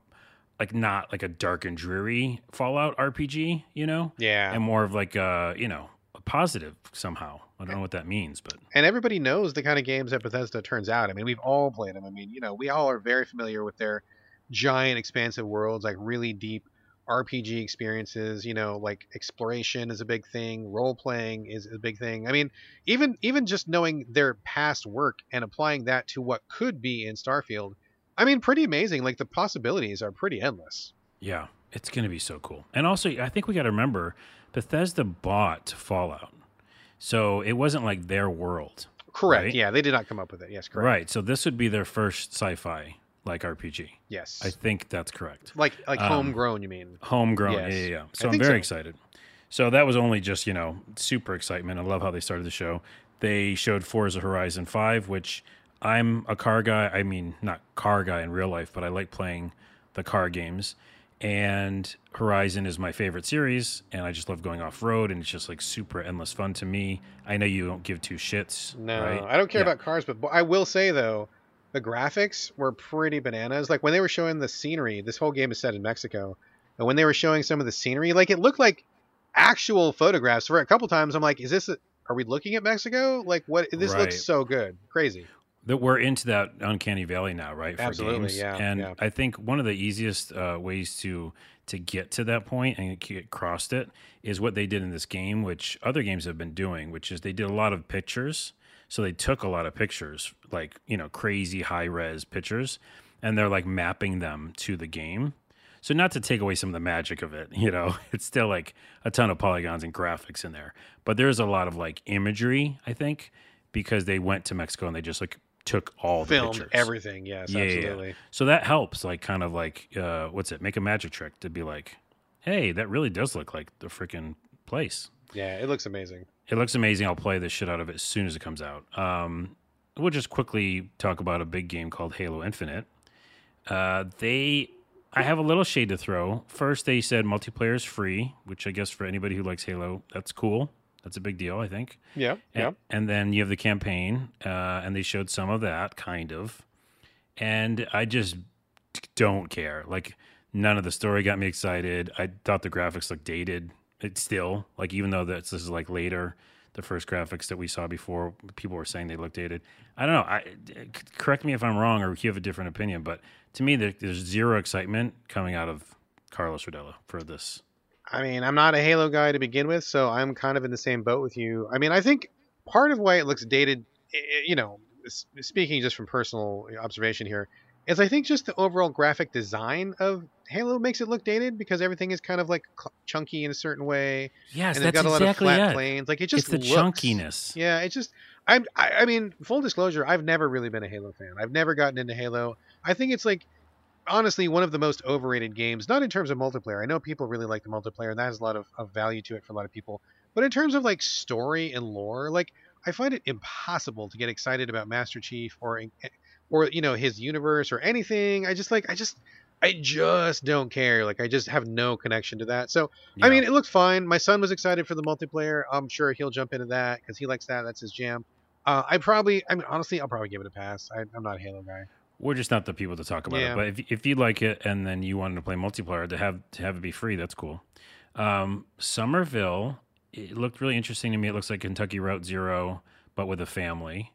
like not like a dark and dreary Fallout RPG. You know, Yeah. and more of like a you know a positive somehow. I don't know what that means, but and everybody knows the kind of games that Bethesda turns out. I mean, we've all played them. I mean, you know, we all are very familiar with their giant, expansive worlds, like really deep RPG experiences. You know, like exploration is a big thing, role playing is a big thing. I mean, even even just knowing their past work and applying that to what could be in Starfield, I mean, pretty amazing. Like the possibilities are pretty endless. Yeah, it's going to be so cool. And also, I think we got to remember Bethesda bought Fallout. So it wasn't like their world. Correct. Right. Yeah, they did not come up with it. Yes, correct. Right. So this would be their first sci-fi like RPG. Yes. I think that's correct. like like Um, homegrown, you mean? Homegrown. Yes. Yeah, yeah, yeah. So I'm very so. excited. So that was only just, you know, super excitement. I love how they started the show. They showed Forza Horizon 5, which I'm a car guy. I mean, not car guy in real life, but I like playing the car games. And Horizon is my favorite series, and I just love going off road, and it's just like super endless fun to me. I know you don't give two shits. No, right? I don't care Yeah. about cars, but I will say though, the graphics were pretty bananas. Like when they were showing the scenery, this whole game is set in Mexico, and when they were showing some of the scenery, like it looked like actual photographs. For a couple times, I'm like, "Is this? A, are we looking at Mexico? Like what? This Right. looks so good, crazy." that we're into that uncanny valley now, right? For Absolutely, games. yeah, And yeah. I think one of the easiest uh, ways to to get to that point and get crossed it is what they did in this game, which other games have been doing, which is they did a lot of pictures. So they took a lot of pictures, like you know, crazy high res pictures, and they're like mapping them to the game. So not to take away some of the magic of it, [LAUGHS] you know, it's still like a ton of polygons and graphics in there, but there's a lot of like imagery, I think, because they went to Mexico and they just like took all the Filmed pictures. everything. Yes, Yeah, yeah, yeah. absolutely. So that helps, like kind of like uh, what's it? Make a magic trick to be like, hey, that really does look like the freaking place. Yeah, it looks amazing. It looks amazing. I'll play the shit out of it as soon as it comes out. Um, we'll just quickly talk about a big game called Halo Infinite. Uh, they, I have a little shade to throw. First, they said multiplayer is free, which I guess for anybody who likes Halo, that's cool. That's a big deal, I think. Yeah, And, yeah. and then you have the campaign, uh, and they showed some of that, kind of. And I just don't care. Like, none of the story got me excited. I thought the graphics looked dated. It's still, like, even though that's, this is like later, the first graphics that we saw before, people were saying they looked dated. I don't know. i correct me if I'm wrong or if you have a different opinion, but to me, there, there's zero excitement coming out of Carlos Rodella for this. I mean, I'm not a Halo guy to begin with, so I'm kind of in the same boat with you. I mean, I think part of why it looks dated, you know, speaking just from personal observation here, is I think just the overall graphic design of Halo makes it look dated because everything is kind of like chunky in a certain way, Yes, and that's got a lot exactly of flat it. planes. Like it just It's the looks- chunkiness. Yeah, it's just I'm. I, I mean, full disclosure, I've never really been a Halo fan. I've never gotten into Halo. I think it's like honestly one of the most overrated games. Not in terms of multiplayer. I know people really like the multiplayer, and that has a lot of, of value to it for a lot of people. But in terms of like story and lore, like I find it impossible to get excited about Master Chief or eh, or you know his universe or anything. I just like I just I just don't care. Like I just have no connection to that. So I mean, it looked fine. My son was excited for the multiplayer. I'm sure he'll jump into that because he likes that. That's his jam. Uh, I probably, I mean, honestly, I'll probably give it a pass. I, I'm not a Halo guy. we're just not the people to talk about Yeah. it. But if if you like it and then you wanted to play multiplayer to have to have it be free, that's cool. Um, Somerville, it looked really interesting to me. It looks like Kentucky Route Zero, but with a family.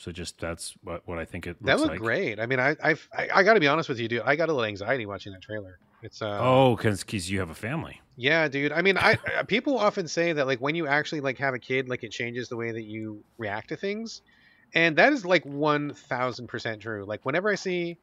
So just that's what what I think it looks That looked like. great. I mean, I, I've, I, I got to be honest with you, dude. I got a little anxiety watching that trailer. It's, uh, Oh, because you have a family. yeah, dude. I mean, I, I [LAUGHS] people often say that like when you actually like have a kid, like it changes the way that you react to things, and that is like one thousand percent true. Like whenever I see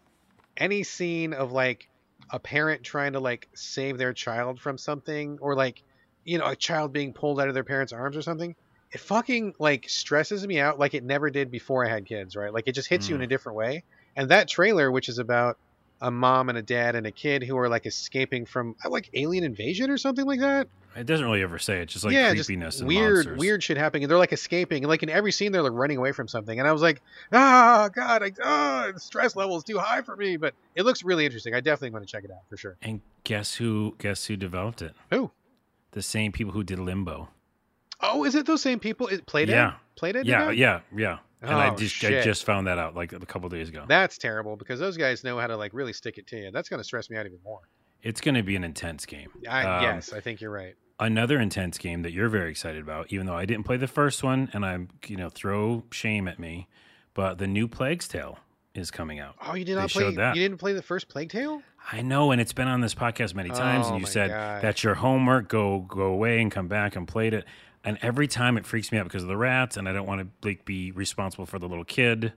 any scene of like a parent trying to like save their child from something, or like you know a child being pulled out of their parents' arms or something, it fucking like stresses me out like it never did before I had kids. Right? Like it just hits you in Mm. a different way. And that trailer, which is about a mom and a dad and a kid who are like escaping from uh, like alien invasion or something like that. It doesn't really ever say It's just like yeah, just creepiness and weird, monsters. weird shit happening. And they're like escaping, and like in every scene, they're like running away from something. And I was like, ah, god, I, ah, the stress level is too high for me. But it looks really interesting. I definitely want to check it out for sure. And guess who? Guess who developed it? Who? The same people who did Limbo. Oh, is it those same people? It played Yeah. it. Played it. Yeah, yeah, yeah. And I Oh, just I just found that out like a couple days ago. That's terrible because those guys know how to like really stick it to you. That's going to stress me out even more. it's going to be an intense game. I, Um, yes, I think you're right. Another intense game that you're very excited about, even though I didn't play the first one, and I'm you know throw shame at me, but the new Plague's Tale is coming out. Oh, you did they not play. that. You didn't play the first Plague Tale. I know, and it's been on this podcast many times, Oh and you said God. that's your homework. Go go away and come back and played it. And every time it freaks me out because of the rats, and I don't want to like be responsible for the little kid.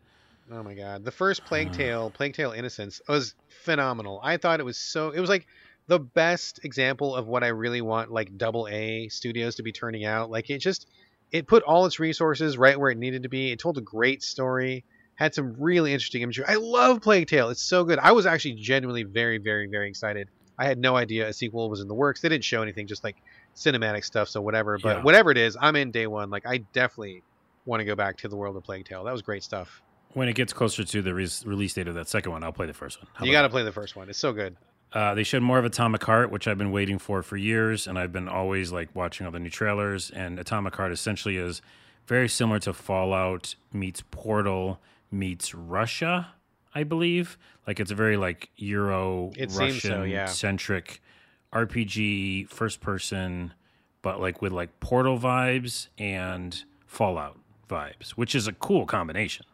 Oh my god, the first Plague Uh. Tale, Plague Tale Innocence was phenomenal. I thought it was so. It was like the best example of what I really want, like double A studios to be turning out. Like it just, it put all its resources right where it needed to be. It told a great story, had some really interesting imagery. I love Plague Tale. It's so good. I was actually genuinely very, very, very excited. I had no idea a sequel was in the works. They didn't show anything, just like cinematic stuff. So whatever. But Yeah. whatever it is, I'm in day one. Like I definitely want to go back to the world of Plague Tale. That was great stuff. When it gets closer to the re- release date of that second one, I'll play the first one. How you got to play the first one. It's so good. Uh, they showed more of Atomic Heart, which I've been waiting for for years, and I've been always like watching all the new trailers. And Atomic Heart essentially is very similar to Fallout meets Portal meets Russia, I believe. Like it's a very like Euro seems so, Russian yeah. centric RPG, first person, but like with like Portal vibes and Fallout vibes, which is a cool combination.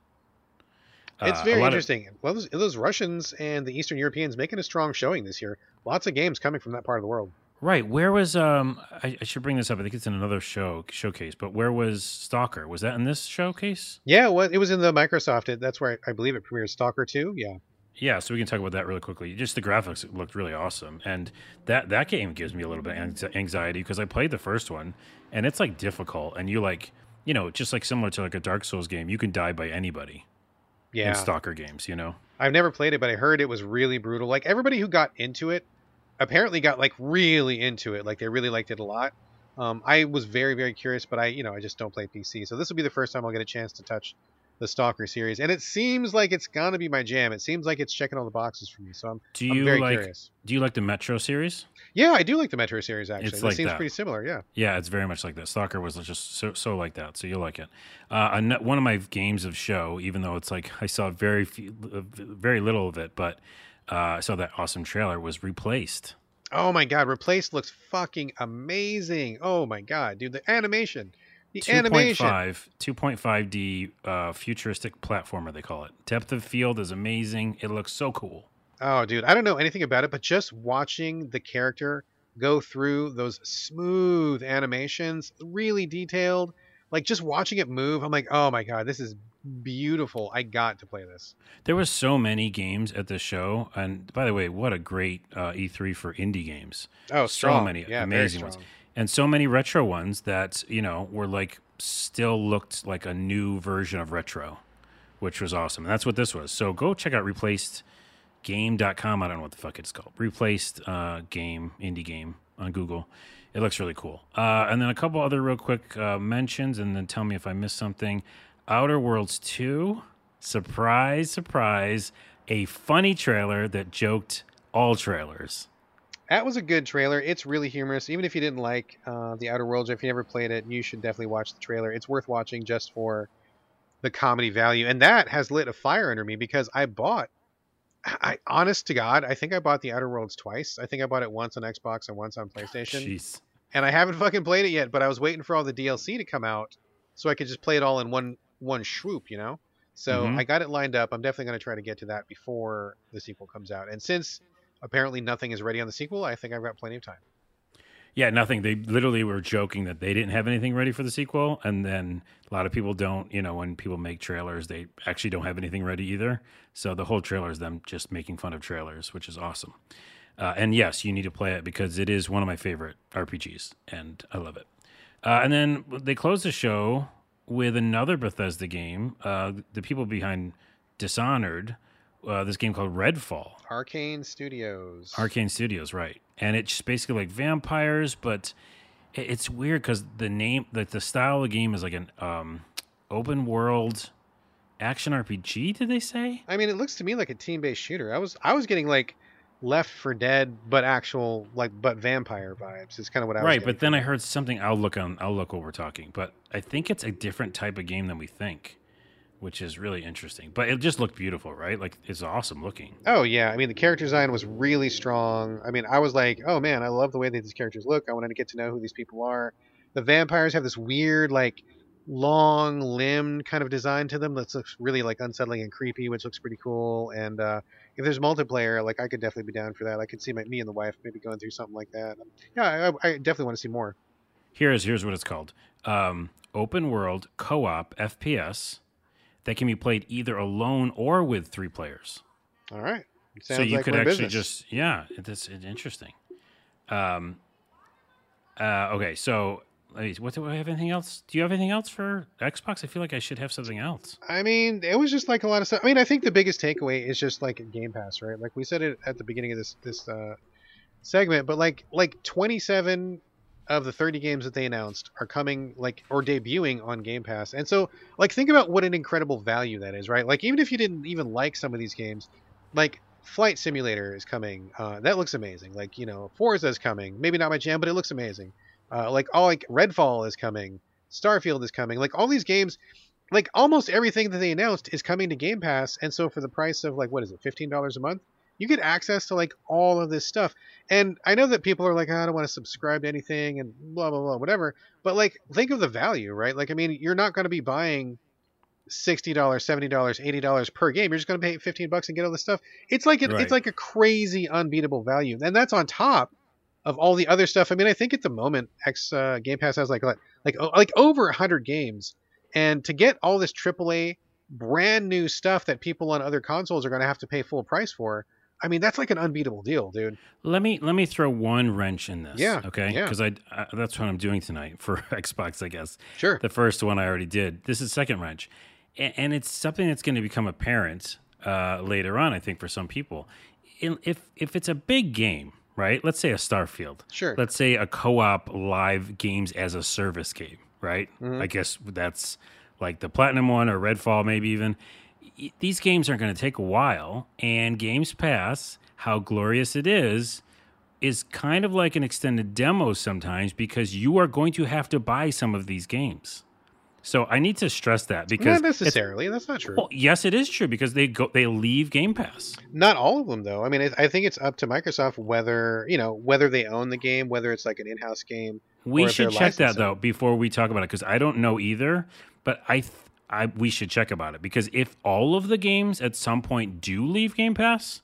It's Uh, very lot of- interesting. well, those, those Russians and the Eastern Europeans making a strong showing this year. Lots of games coming from that part of the world. Right. Where was um? I, I should bring this up. I think it's in another show showcase. But where was Stalker? Was that in this showcase? Yeah, well, it was in the Microsoft. It, that's where I, I believe it premiered Stalker 2. Yeah. Yeah. So we can talk about that really quickly. Just the graphics looked really awesome, and that that game gives me a little bit of anxiety because I played the first one, and it's like difficult, and you like you know just like similar to like a Dark Souls game, you can die by anybody Yeah. in Stalker games. You know. I've never played it, but I heard it was really brutal. Like everybody who got into it apparently got like really into it. Like they really liked it a lot. Um, I was very, very curious, but I, you know, I just don't play PC. So this will be the first time I'll get a chance to touch the Stalker series, and it seems like it's gonna be my jam. It seems like it's checking all the boxes for me. So I'm, Do I'm you very like curious. Do you like the Metro series? Yeah, I do like the Metro series. Actually, It's that like seems that. pretty similar. Yeah. Yeah, it's very much like that. Stalker was just so so like that, so you'll like it. Uh, one of my games of show, even though it's like I saw very few, uh, very little of it, but uh, I saw that awesome trailer was replaced. Oh my god, Replaced looks fucking amazing. Oh my god, dude, the animation. The animation. 2.5 2.5D uh, futuristic platformer they call it. Depth of field is amazing. It looks so cool. Oh, dude, I don't know anything about it, but just watching the character go through those smooth animations, really detailed, like just watching it move, I'm like, oh my god, this is beautiful. I got to play this. There was so many games at this show, and by the way, what a great uh, E3 for indie games. Oh, strong. so many yeah, amazing ones. And so many retro ones that you know were like still looked like a new version of retro which was awesome. And that's what this was. So go check out replaced game.com i don't know what the fuck it's called. Replaced uh, game indie game on google. It looks really cool. Uh, and then a couple other real quick uh, mentions and then tell me if i missed something. Outer worlds 2 surprise surprise a funny trailer that joked all trailers That was a good trailer. It's really humorous. Even if you didn't like uh, the Outer Worlds, if you never played it, you should definitely watch the trailer. It's worth watching just for the comedy value, and that has lit a fire under me because I bought. I honest to God, I think I bought the Outer Worlds twice. I think I bought it once on Xbox and once on PlayStation, Jeez. and I haven't fucking played it yet. But I was waiting for all the DLC to come out so I could just play it all in one one swoop, you know. So Mhm. I got it lined up. I'm definitely going to try to get to that before the sequel comes out. And since apparently nothing is ready on the sequel, I think I've got plenty of time. Yeah, nothing. They literally were joking that they didn't have anything ready for the sequel, and then a lot of people don't. You know, when people make trailers, they actually don't have anything ready either. So the whole trailer is them just making fun of trailers, which is awesome. Uh, and yes, you need to play it because it is one of my favorite RPGs, and I love it. Uh, and then they closed the show with another Bethesda game. Uh, the people behind Dishonored, uh, this game called Redfall. Arkane Studios. Arkane Studios, right? And it's basically like vampires, but it, it's weird because the name, like the style of the game, is like an um, open world action RPG. Did they say? I mean, it looks to me like a team-based shooter. I was I was getting like Left 4 Dead, but actual like but vampire vibes. Is kind of what I was right. But then I heard something. I'll look on. I'll look while we're talking. But I think it's a different type of game than we think, which is really interesting. But it just looked beautiful, right? Like it's awesome looking. Oh yeah, I mean the character design was really strong. I mean, I was like, oh man, I love the way that these characters look. I wanted to get to know who these people are. The vampires have this weird like long limbed kind of design to them that looks really like unsettling and creepy, which looks pretty cool. And uh, if there's multiplayer, like I could definitely be down for that. I could see my, me and the wife maybe going through something like that. Yeah, I, I definitely want to see more. Here's here's what it's called: um, open world co-op FPS that can be played either alone or with three players. All right. Sounds so you like could actually business. just yeah, it's, it's interesting. Um, uh, okay, so what do I have? Anything else? Do you have anything else for Xbox? I feel like I should have something else. I mean, it was just like a lot of stuff. I mean, I think the biggest takeaway is just like Game Pass, right? Like we said it at the beginning of this this uh, segment, but like like 27 of the 30 games that they announced are coming like or debuting on Game Pass. And so like think about what an incredible value that is, right? Like even if you didn't even like some of these games, like Flight Simulator is coming. Uh, that looks amazing. Like, you know, Forza is coming. Maybe not my jam, but it looks amazing. Uh, like all like Redfall is coming. Starfield is coming. Like all these games like almost everything that they announced is coming to Game Pass, and so for the price of like what is it, fifteen dollars a month, you get access to like all of this stuff. And I know that people are like, "Oh, I don't want to subscribe to anything and blah blah blah, whatever. But like, think of the value, right? Like, I mean, you're not going to be buying sixty dollars, seventy dollars, eighty dollars per game. You're just going to pay fifteen bucks and get all this stuff. It's like Right. it's like a crazy unbeatable value, and that's on top of all the other stuff. I mean, I think at the moment, X uh, Game Pass has like like like, like over hundred games, and to get all this AAA brand new stuff that people on other consoles are going to have to pay full price for. I mean, that's like an unbeatable deal, dude. Let me let me throw one wrench in this. Yeah, Okay. yeah. Because I, I that's what I'm doing tonight [LAUGHS] for Xbox. I guess Sure. the first one I already did. This is second wrench, and, and it's something that's going to become apparent uh, later on. I think for some people, if if it's a big game, right? Let's say a Starfield. Sure. Let's say a co-op live games as a service game, right? Mm-hmm. I guess that's like the Platinum one or Redfall, maybe even. These games are going to take a while, and Games Pass, how glorious it is, is kind of like an extended demo sometimes because you are going to have to buy some of these games. So I need to stress that because Not necessarily. That's not true. well, yes, it is true because they go they leave Game Pass. Not all of them, though. I mean, it, I think it's up to Microsoft whether you know whether they own the game, whether it's like an in-house game. We should check that though before we talk about it because I don't know either. But I, I we should check about it because if all of the games at some point do leave Game Pass,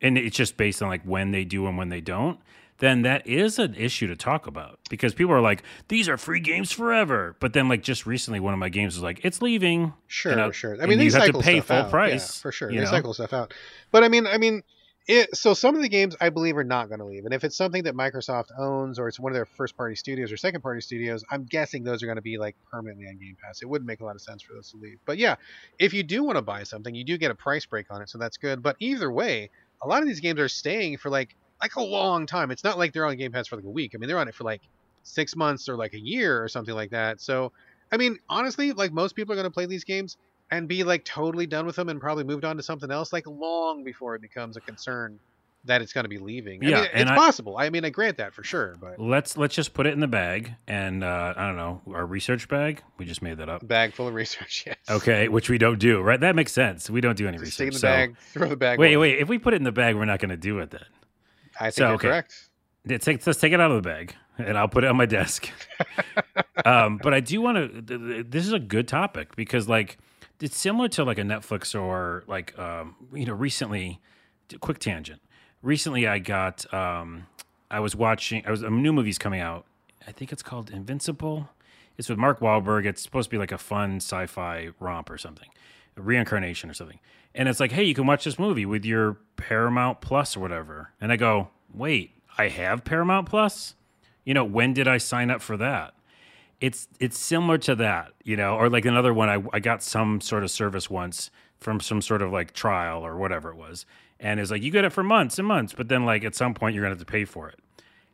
and it's just based on like when they do and when they don't, then that is an issue to talk about because people are like, these are free games forever. But then like just recently, one of my games was like, it's leaving. Sure, know, sure. I mean, they you have to pay full out. price, yeah, for sure. They know? cycle stuff out. But I mean, I mean, it. So some of the games I believe are not going to leave, and if it's something that Microsoft owns or it's one of their first-party studios or second-party studios, I'm guessing those are going to be like permanently on Game Pass. It wouldn't make a lot of sense for those to leave. But yeah, if you do want to buy something, you do get a price break on it, so that's good. But either way, a lot of these games are staying for like like a long time. It's not like they're on Game Pass for like a week. I mean, they're on it for like six months or like a year or something like that. So, I mean, honestly, like most people are going to play these games and be like totally done with them and probably moved on to something else like long before it becomes a concern that it's going to be leaving. I Yeah, mean, it's I- possible. I mean, I grant that for sure, but Let's let's just put it in the bag and uh, I don't know our research bag. We just made that up. bag full of research. [LAUGHS] Yes. Okay, which we don't do, right? That makes sense. We don't do any Just stick in research. the so- bag, throw the bag. wait, away. wait. If we put it in the bag, we're not going to do it then. I think so, you're okay. correct. Let's take, let's take it out of the bag, and I'll put it on my desk. [LAUGHS] um, but I do want to. Th- th- this is a good topic because, like, it's similar to like a Netflix or like, um, you know, recently. Quick tangent. Recently, I got. Um, I was watching. I was a new movie's coming out. I think it's called Invincible. It's with Mark Wahlberg. It's supposed to be like a fun sci-fi romp or something, reincarnation or something. And it's like, hey, you can watch this movie with your Paramount Plus or whatever. And I go, wait, I have Paramount Plus. You know, when did I sign up for that? It's it's similar to that, you know, or like another one. I I got some sort of service once from some sort of like trial or whatever it was, and it's like you get it for months and months, but then like at some point you're gonna have to pay for it.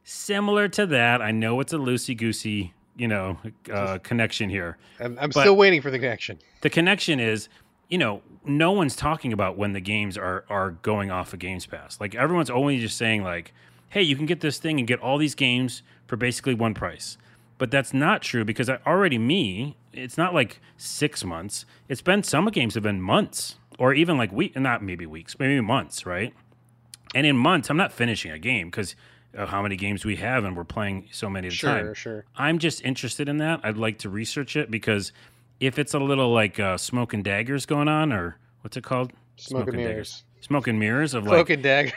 Similar to that, I know it's a loosey goosey, you know, uh, connection here. I'm, I'm still waiting for the connection. The connection is, you know, no one's talking about when the games are are going off of Games Pass. Like everyone's only just saying like, "Hey, you can get this thing and get all these games for basically one price." But that's not true because I already me, it's not like 6 months. It's been some games have been months or even like week not maybe weeks, maybe months, right? And in months, I'm not finishing a game because of how many games we have and we're playing so many at a Sure, time. sure. I'm just interested in that. I'd like to research it because if it's a little like uh, smoke and daggers going on, or what's it called? Smoke and mirrors. Smoke and mirrors of Cloak like and dagger.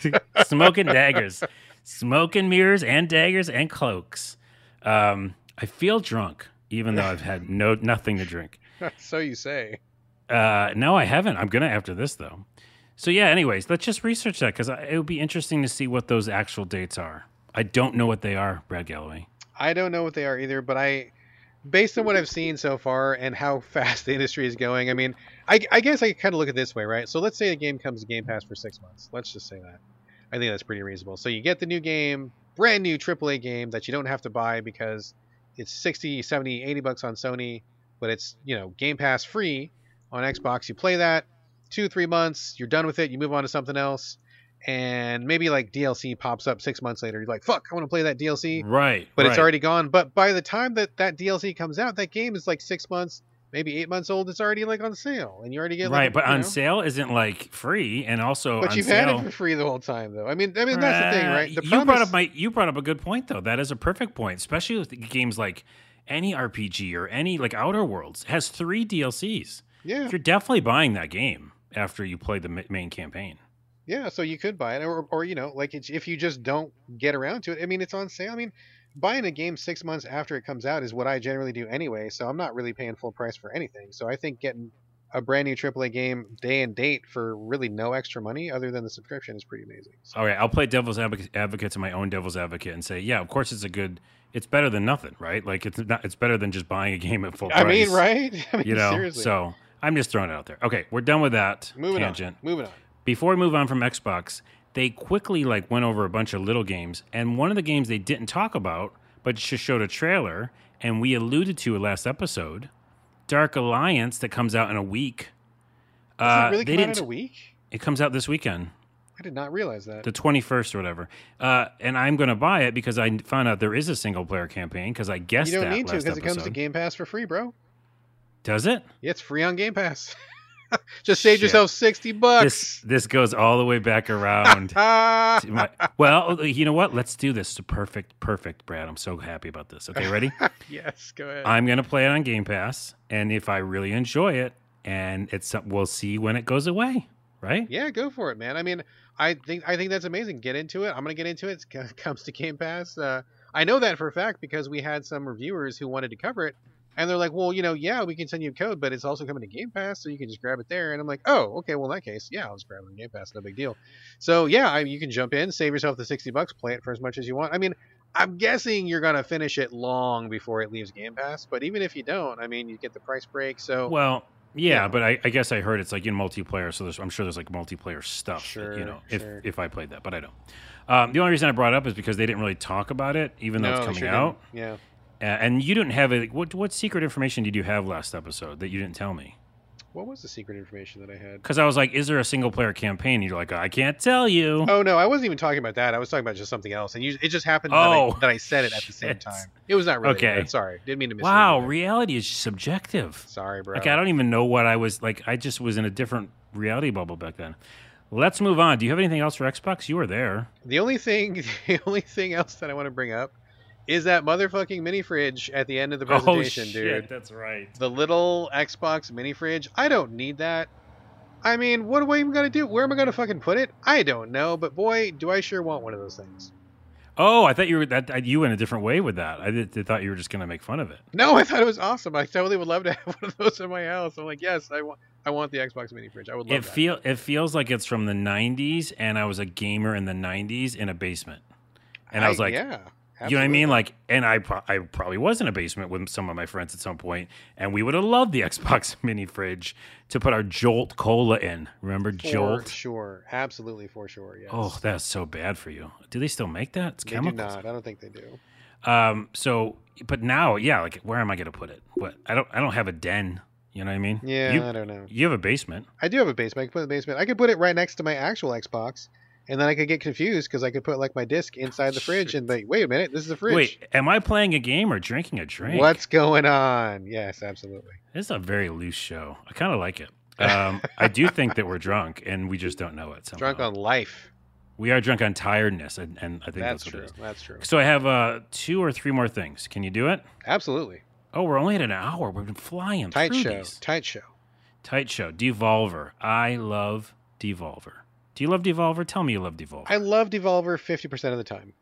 [LAUGHS] [LAUGHS] smoke and daggers, smoke and mirrors and daggers and cloaks. Um, I feel drunk, even though I've had no nothing to drink. [LAUGHS] so you say. Uh, no, I haven't. I'm gonna after this though. So yeah. Anyways, let's just research that because it would be interesting to see what those actual dates are. I don't know what they are, Brad Gallaway. I don't know what they are either, but I, based on what I've seen so far and how [LAUGHS] fast the industry is going, I mean, I, I guess I kind of look at it this way, right? So let's say a game comes to Game Pass for six months. Let's just say that. I think that's pretty reasonable. So you get the new game, brand new AAA game that you don't have to buy because it's 60, 70, 80 bucks on Sony, but it's, you know, Game Pass free on Xbox. You play that two, three months, you're done with it, you move on to something else. And maybe like DLC pops up six months later. You're like, fuck, I want to play that DLC Right, but it's already gone. But by the time that that DLC comes out, that game is like six months, maybe eight months old. It's already like on sale, and you already get like, right, but on know? sale isn't like free, and also But you've sale. had it for free the whole time, though. I mean, I mean that's the thing, Uh, right? The you brought up my you brought up a good point though. That is a perfect point, especially with games like any RPG or any like Outer Worlds has three DLCs. yeah, You're definitely buying that game after you play the main campaign. yeah. So you could buy it, or, or you know, like it's, if you just don't get around to it. I mean, it's on sale. I mean, buying a game six months after it comes out is what I generally do anyway. So I'm not really paying full price for anything. So I think getting a brand new AAA game day and date for really no extra money other than the subscription is pretty amazing. So, oh, Okay, I'll play devil's advocate, advocate to my own devil's advocate and say, yeah, of course it's a good. It's better than nothing, right? Like it's not. It's better than just buying a game at full price. I mean, right? [LAUGHS] I mean, You know, seriously. so I'm just throwing it out there. Okay, we're done with that moving tangent. on. Moving on. before we move on from Xbox, they quickly like went over a bunch of little games, and one of the games they didn't talk about, but just showed a trailer, and we alluded to it last episode, Dark Alliance that comes out in a week. Uh, it really they come out didn't. in a week? It comes out this weekend, I did not realize that. the twenty first or whatever. Uh, and I'm going to buy it because I found out there is a single player campaign because I guessed you don't need to because it comes to. Game Pass for free, bro. Does it? Yeah, it's free on Game Pass. [LAUGHS] [LAUGHS] Just save Shit. yourself sixty bucks. This this goes all the way back around. [LAUGHS] My- well, you know what? Let's do this. Perfect, perfect, Brad. I'm so happy about this. Okay, ready? [LAUGHS] yes, go ahead. I'm gonna play it on Game Pass, and if I really enjoy it, and it's we'll see when it goes away, right? yeah, go for it, man. I mean, I think I think that's amazing. Get into it. I'm gonna get into it. It comes to Game Pass. Uh, I know that for a fact because we had some reviewers who wanted to cover it, and they're like, "Well, you know, yeah, we can send you code, but it's also coming to Game Pass, so you can just grab it there." And I'm like, "Oh, okay. Well, in that case, yeah, I'll just grab it on Game Pass. No big deal." So yeah, I, you can jump in, save yourself the sixty bucks, play it for as much as you want. I mean, I'm guessing you're gonna finish it long before it leaves Game Pass, but even if you don't, I mean, you get the price break. So Well, yeah, Yeah. but I, I guess I heard it's like in multiplayer, so there's, I'm sure there's like multiplayer stuff. that, Sure, you know, sure. if if I played that, but I don't. Um, the only reason I brought it up is because they didn't really talk about it, even though no, it's coming sure out. didn't. Yeah. Uh, and you didn't have it. What what secret information did you have last episode that you didn't tell me? What was the secret information that I had? Because I was like, "Is there a single player campaign?" And you're like, "I can't tell you." Oh no, I wasn't even talking about that. I was talking about just something else, and you, it just happened Oh, that, I, that I said it at the same time. It was not really. Okay. Sorry, didn't mean to. wow, reality is subjective. Sorry, bro. Like I don't even know what I was like. I just was in a different reality bubble back then. Let's move on. Do you have anything else for Xbox? You were there. The only thing, [LAUGHS] the only thing else that I want to bring up is that motherfucking mini fridge at the end of the oh, presentation, oh shit, dude. that's right. The little Xbox mini fridge. I don't need that. I mean, what am I even gonna do? Where am I gonna fucking put it? I don't know, but boy, do I sure want one of those things. Oh, I thought you were that you went a different way with that. I, did, I thought you were just gonna make fun of it. No, I thought it was awesome. I totally would love to [LAUGHS] have one of those in my house. I'm like, yes, I want, I want the Xbox mini fridge. I would love It that. feel it feels like it's from the '90s, and I was a gamer in the '90s in a basement, and I, was like, yeah, You know what I mean? Like, and I pro- I probably was in a basement with some of my friends at some point, and we would have loved the [LAUGHS] Xbox mini fridge to put our Jolt Cola in. Remember For Jolt? sure. Absolutely for sure. Yes. Oh, that's so bad for you. Do they still make that? It's they do not. I don't think they do. Um. So, but now, yeah. Like, where am I going to put it? What? I don't. I don't have a den. You know what I mean? Yeah, You, I don't know. you have a basement. I do have a basement. I can put it in the basement. I could put it right next to my actual Xbox, and then I could get confused because I could put like my disc inside the fridge and like, wait a minute, this is a fridge. Wait, am I playing a game or drinking a drink? What's going on? Yes, absolutely. This is a very loose show. I kind of like it. Um, I do think that we're drunk, and we just don't know it. Somehow. Drunk on life. We are drunk on tiredness, and, and I think That's, that's, what true. it is. That's true. So I have uh, two or three more things. Can you do it? Absolutely. Oh, we're only at an hour. We've been flying Tight through show. these. Tight show. Tight show. Devolver. I love Devolver. Do you love Devolver? Tell me you love Devolver. I love Devolver 50% of the time.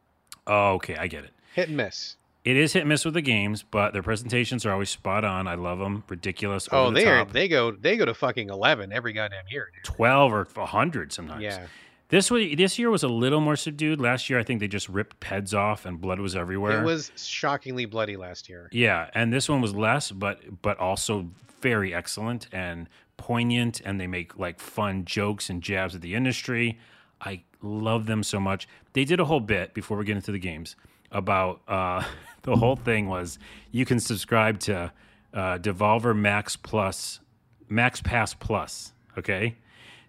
oh, okay, I get it. Hit and miss. It is hit and miss with the games, but their presentations are always spot on. I love them. Ridiculous. Oh, the they are they go they go to fucking 11 every goddamn year, dude. twelve or hundred sometimes. Yeah. This wa- this year was a little more subdued. Last year, I think they just ripped heads off and blood was everywhere. It was shockingly bloody last year. Yeah, and this one was less, but but also very excellent and poignant, and they make like fun jokes and jabs at the industry. I love them so much. They did a whole bit before we get into the games about uh, [LAUGHS] the whole thing was you can subscribe to uh, Devolver Max Plus, Max Pass Plus. Okay.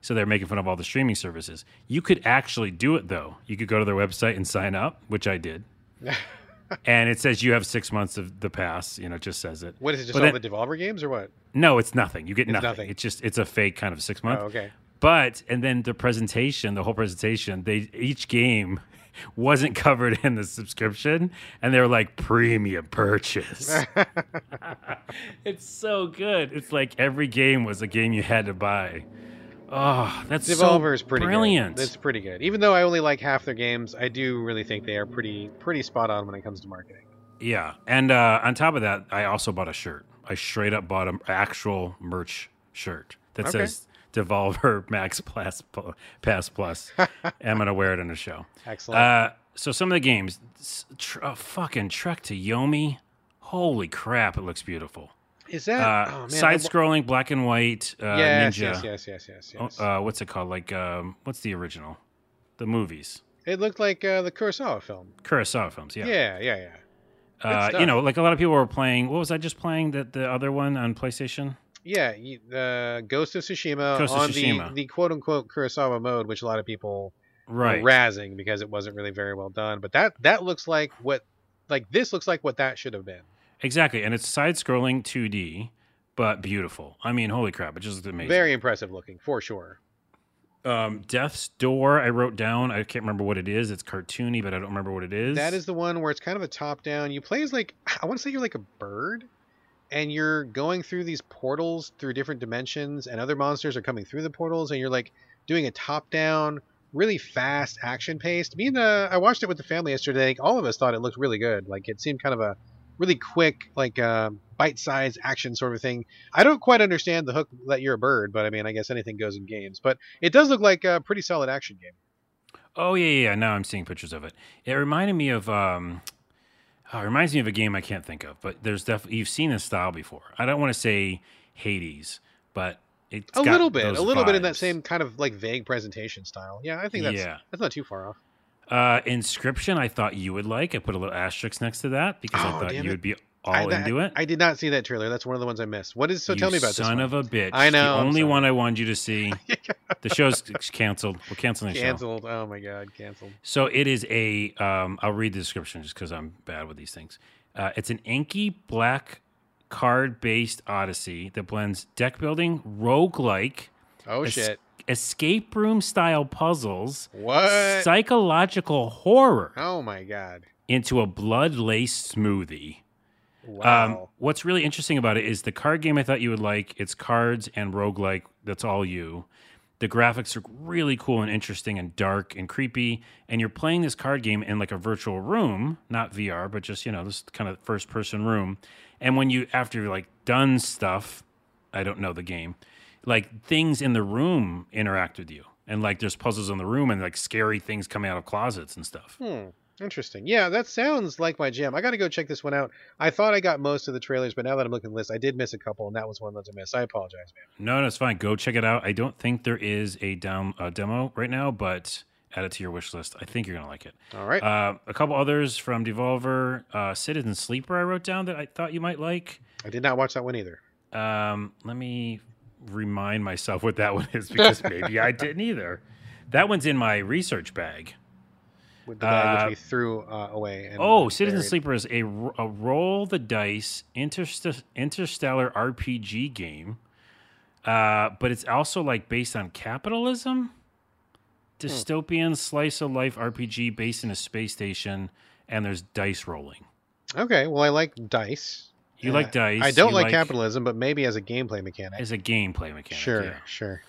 So they're making fun of all the streaming services. You could actually do it though. You could go to their website and sign up, which I did. [LAUGHS] and it says you have six months of the pass. You know, it just says it. What is it just But all then- the Devolver games or what? No, it's nothing. You get nothing. nothing. It's just it's a fake kind of six oh, month. Oh, okay. But and then the presentation, the whole presentation, they each game [LAUGHS] wasn't covered in the subscription, and they were like premium purchase. [LAUGHS] [LAUGHS] it's so good. It's like every game was a game you had to buy. Oh, that's Devolver is so pretty brilliant. good. It's pretty good. Even though I only like half their games, I do really think they are pretty pretty spot on when it comes to marketing. Yeah, and uh, on top of that, I also bought a shirt. I straight up bought an actual merch shirt that Okay. says Devolver [LAUGHS] Max Plus Pass Plus. [LAUGHS] I'm gonna wear it in the show. Excellent. Uh, so some of the games, tr- uh, fucking Trek to Yomi. Holy crap! It looks beautiful. Is that Uh, oh, man, Side I- scrolling, black and white, uh, yes, ninja. yes, yes, yes, yes, yes. Oh, Uh, what's it called? Like, um, what's the original? The movies, it looked like uh, the Kurosawa film. Kurosawa films. Yeah. Yeah, yeah, yeah. Uh, you know, like a lot of people were playing. What was I just playing? The the other one on PlayStation. Yeah, the Ghost of Tsushima Ghost of on Tsushima. the the quote unquote Kurosawa mode, which a lot of people Right. were razzing because it wasn't really very well done. But that that looks like what like this looks like what that should have been. Exactly, and it's side-scrolling 2D, but beautiful. I mean, holy crap! It just looks amazing. Very impressive looking for sure. Um, Death's Door. I wrote down. I can't remember what it is. It's cartoony, but I don't remember what it is. That is the one where it's kind of a top down. You play as like I want to say you're like a bird, and you're going through these portals through different dimensions, and other monsters are coming through the portals, and you're like doing a top down, really fast action paced. Me and the I watched it with the family yesterday. All of us thought it looked really good. Like it seemed kind of a really quick, like uh, bite sized action sort of thing. I don't quite understand the hook that you're a bird, but I mean I guess anything goes in games. But it does look like a pretty solid action game. Oh yeah, yeah. yeah. Now I'm seeing pictures of it. It reminded me of. Um, oh, it reminds me of a game I can't think of, but there's definitely you've seen this style before. I don't want to say Hades, but it's a got little bit, a little bit in that same kind of like vague presentation style. Yeah, I think that's Yeah. that's not too far off. Uh, Inscryption, I thought you would like. I put a little asterisk next to that because I Oh, thought you would be all I, into it. I did not see that trailer. That's one of the ones I missed. What is so? You tell me about this son of a bitch. I know, The I'm only sorry. one I wanted you to see. [LAUGHS] the show's canceled. We're canceling the show. Canceled. Oh my god, canceled. So it is a. Um, I'll read the description just because I'm bad with these things. Uh, it's an inky black card-based odyssey that blends deck building, roguelike, Oh shit. Escape room style puzzles, What? psychological horror oh my god. into a blood-laced smoothie. Wow. Um, what's really interesting about it is the card game I thought you would like. It's cards and roguelike. That's all you. The graphics are really cool and interesting and dark and creepy. And you're playing this card game in like a virtual room, not VR, but just, you know, this kind of first person room. And when you, after you're like done stuff, I don't know the game, like things in the room interact with you. And like there's puzzles in the room and like scary things coming out of closets and stuff. Hmm. Interesting. Yeah, that sounds like my jam. I got to go check this one out. I thought I got most of the trailers, but now that I'm looking at the list, I did miss a couple, and that was one that I missed. I apologize, man. No, no, it's fine. Go check it out. I don't think there is a down uh, demo right now, but add it to your wish list. I think you're gonna like it. All right. Uh, a couple others from Devolver. Uh, Citizen Sleeper. I wrote down that I thought you might like. I did not watch that one either. Um, let me remind myself what that [LAUGHS] one is because maybe I didn't either. That one's in my research bag. With the bag Uh, which we threw uh, away. And Oh, Citizen buried. Sleeper is a, a roll the dice interst- interstellar RPG game, uh, but it's also like based on capitalism. Dystopian slice of life RPG based in a space station, and there's dice rolling. Okay, well, I like dice. You Uh, like dice. I don't you like, capitalism, but maybe as a gameplay mechanic. as a gameplay mechanic. Sure, yeah. sure.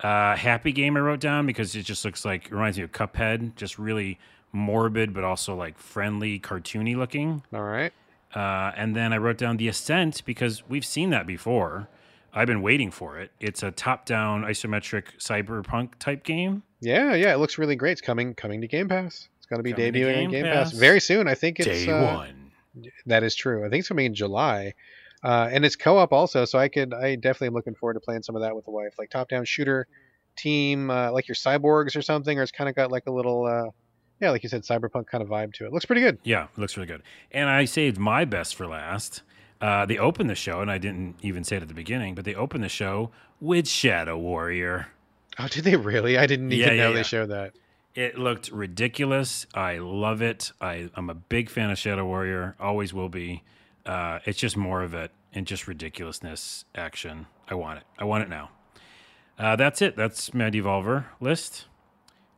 Uh, Happy Game I wrote down because it just looks like reminds me of Cuphead, just really morbid but also like friendly, cartoony looking. All right. Uh, and then I wrote down The Ascent because we've seen that before. I've been waiting for it. It's a top-down isometric cyberpunk type game. Yeah, yeah, it looks really great. It's coming coming to Game Pass. It's going to be Coming to debuting Game in Game Pass. Pass. very soon. I think it's Day uh, one. That is true. I think it's coming in July, uh, and it's co-op also. So I could, I definitely am looking forward to playing some of that with the wife, like top-down shooter team, uh, like your cyborgs or something, or it's kind of got like a little, uh, yeah, like you said, cyberpunk kind of vibe to it. Looks pretty good. Yeah, looks really good. And I saved my best for last. Uh, they opened the show, and I didn't even say it at the beginning, but they opened the show with Shadow Warrior. Oh, did they really? I didn't Yeah, even yeah, know yeah. they showed that. It looked ridiculous. I love it. I, I'm a big fan of Shadow Warrior. Always will be. Uh, it's just more of it and just ridiculousness action. I want it. I want it now. Uh, that's it. That's my Devolver list.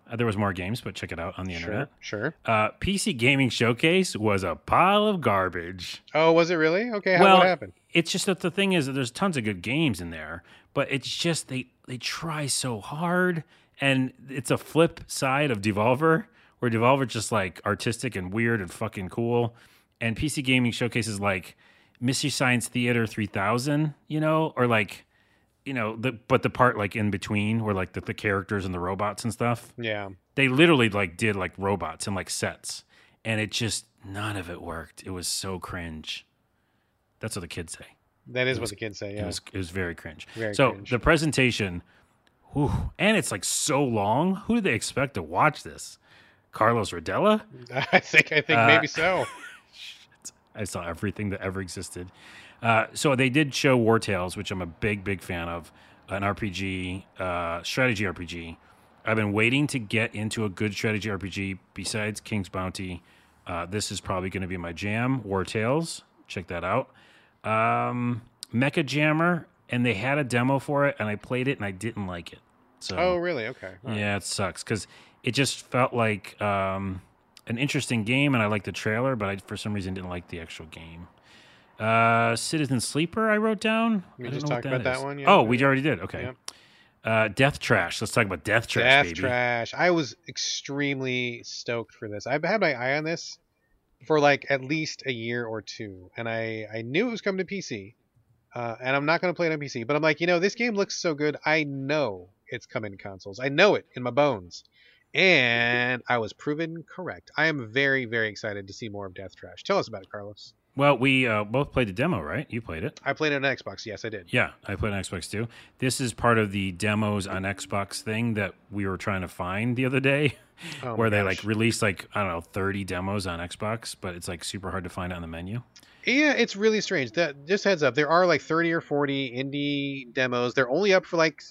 Uh, there was more games, but check it out on the internet. Sure, sure. Uh, PC Gaming Showcase was a pile of garbage. Oh, was it really? Okay, how well, what happened? it's just that the thing is that there's tons of good games in there, but it's just they they try so hard, and it's a flip side of Devolver, where Devolver just like artistic and weird and fucking cool, and PC Gaming showcases like Mystery Science Theater 3000, you know, or like. You know, the but the part like in between where like the, the characters and the robots and stuff, Yeah. they literally like did like robots and like sets and it just none of it worked it was so cringe that's what the kids say That is It what the kids say. it Yeah. was it was very cringe Very so cringe. the presentation whew, and it's like so long who do they expect to watch this carlos rodella [LAUGHS] I think I think Uh, maybe so. [LAUGHS] I saw everything that ever existed. Uh, so they did show Wartales, which I'm a big, big fan of, an RPG, uh, strategy RPG. I've been waiting to get into a good strategy RPG besides King's Bounty. Uh, this is probably going to be my jam, Wartales. Check that out. Um, Mecha Jammer, and they had a demo for it, and I played it, and I didn't like it. So Oh, really? Okay. All right. yeah, it sucks because it just felt like um, an interesting game, and I liked the trailer, but I for some reason didn't like the actual game. Uh, Citizen Sleeper, I wrote down. We just talked about that is. one, yeah. Oh, we already did. Okay. Yep. Uh, Death Trash. Let's talk about Death Trash, Death baby. Trash. I was extremely stoked for this. I've had my eye on this for like at least a year or two, and I I knew it was coming to PC, uh, and I'm not going to play it on PC. But I'm like, you know, this game looks so good. I know it's coming to consoles. I know it in my bones, and I was proven correct. I am very very excited to see more of Death Trash. Tell us about it, Carlos. Well, we uh, both played the demo, right? You played it. I played it on Xbox. Yes, I did. Yeah, I played on Xbox too. This is part of the demos on Xbox thing that we were trying to find the other day. [LAUGHS] Oh where they gosh. like released like I don't know 30 demos on Xbox, but it's like super hard to find on the menu. Yeah, it's really strange. That just heads up, there are like 30 or 40 indie demos. They're only up for like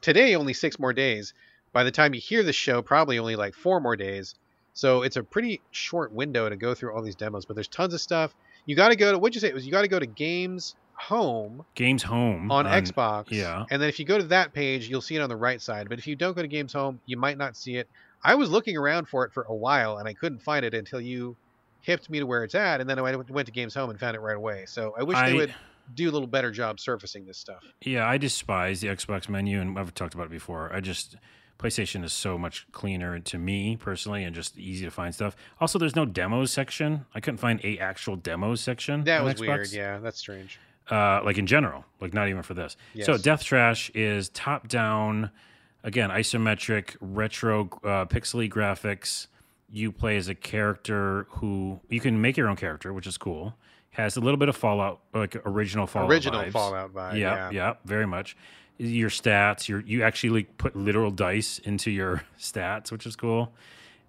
today only 6 more days. By the time you hear the show, probably only like 4 more days. So it's a pretty short window to go through all these demos, but there's tons of stuff. You got to go to what'd you say? It was you got to go to Games Home Games Home on, Xbox. yeah. And then if you go to that page, you'll see it on the right side. But if you don't go to Games Home, you might not see it. I was looking around for it for a while and I couldn't find it until you hipped me to where it's at. And then I went to Games Home and found it right away. So I wish I- they would do a little better job surfacing this stuff. Yeah, I despise the Xbox menu, and I've talked about it before. I just PlayStation is so much cleaner to me personally, and just easy to find stuff. Also, there's no demos section. I couldn't find a actual demos section. That was Xbox. weird. Yeah, that's strange. uh, like in general, like not even for this. So Death Trash is top down, again isometric, retro, uh, pixely graphics. You play as a character who you can make your own character, which is cool. Has a little bit of Fallout, like original Fallout. Original vibes. Fallout vibe. Yeah, Yeah. yeah, very much. Your stats, your you actually like, put literal dice into your [LAUGHS] stats, which is cool.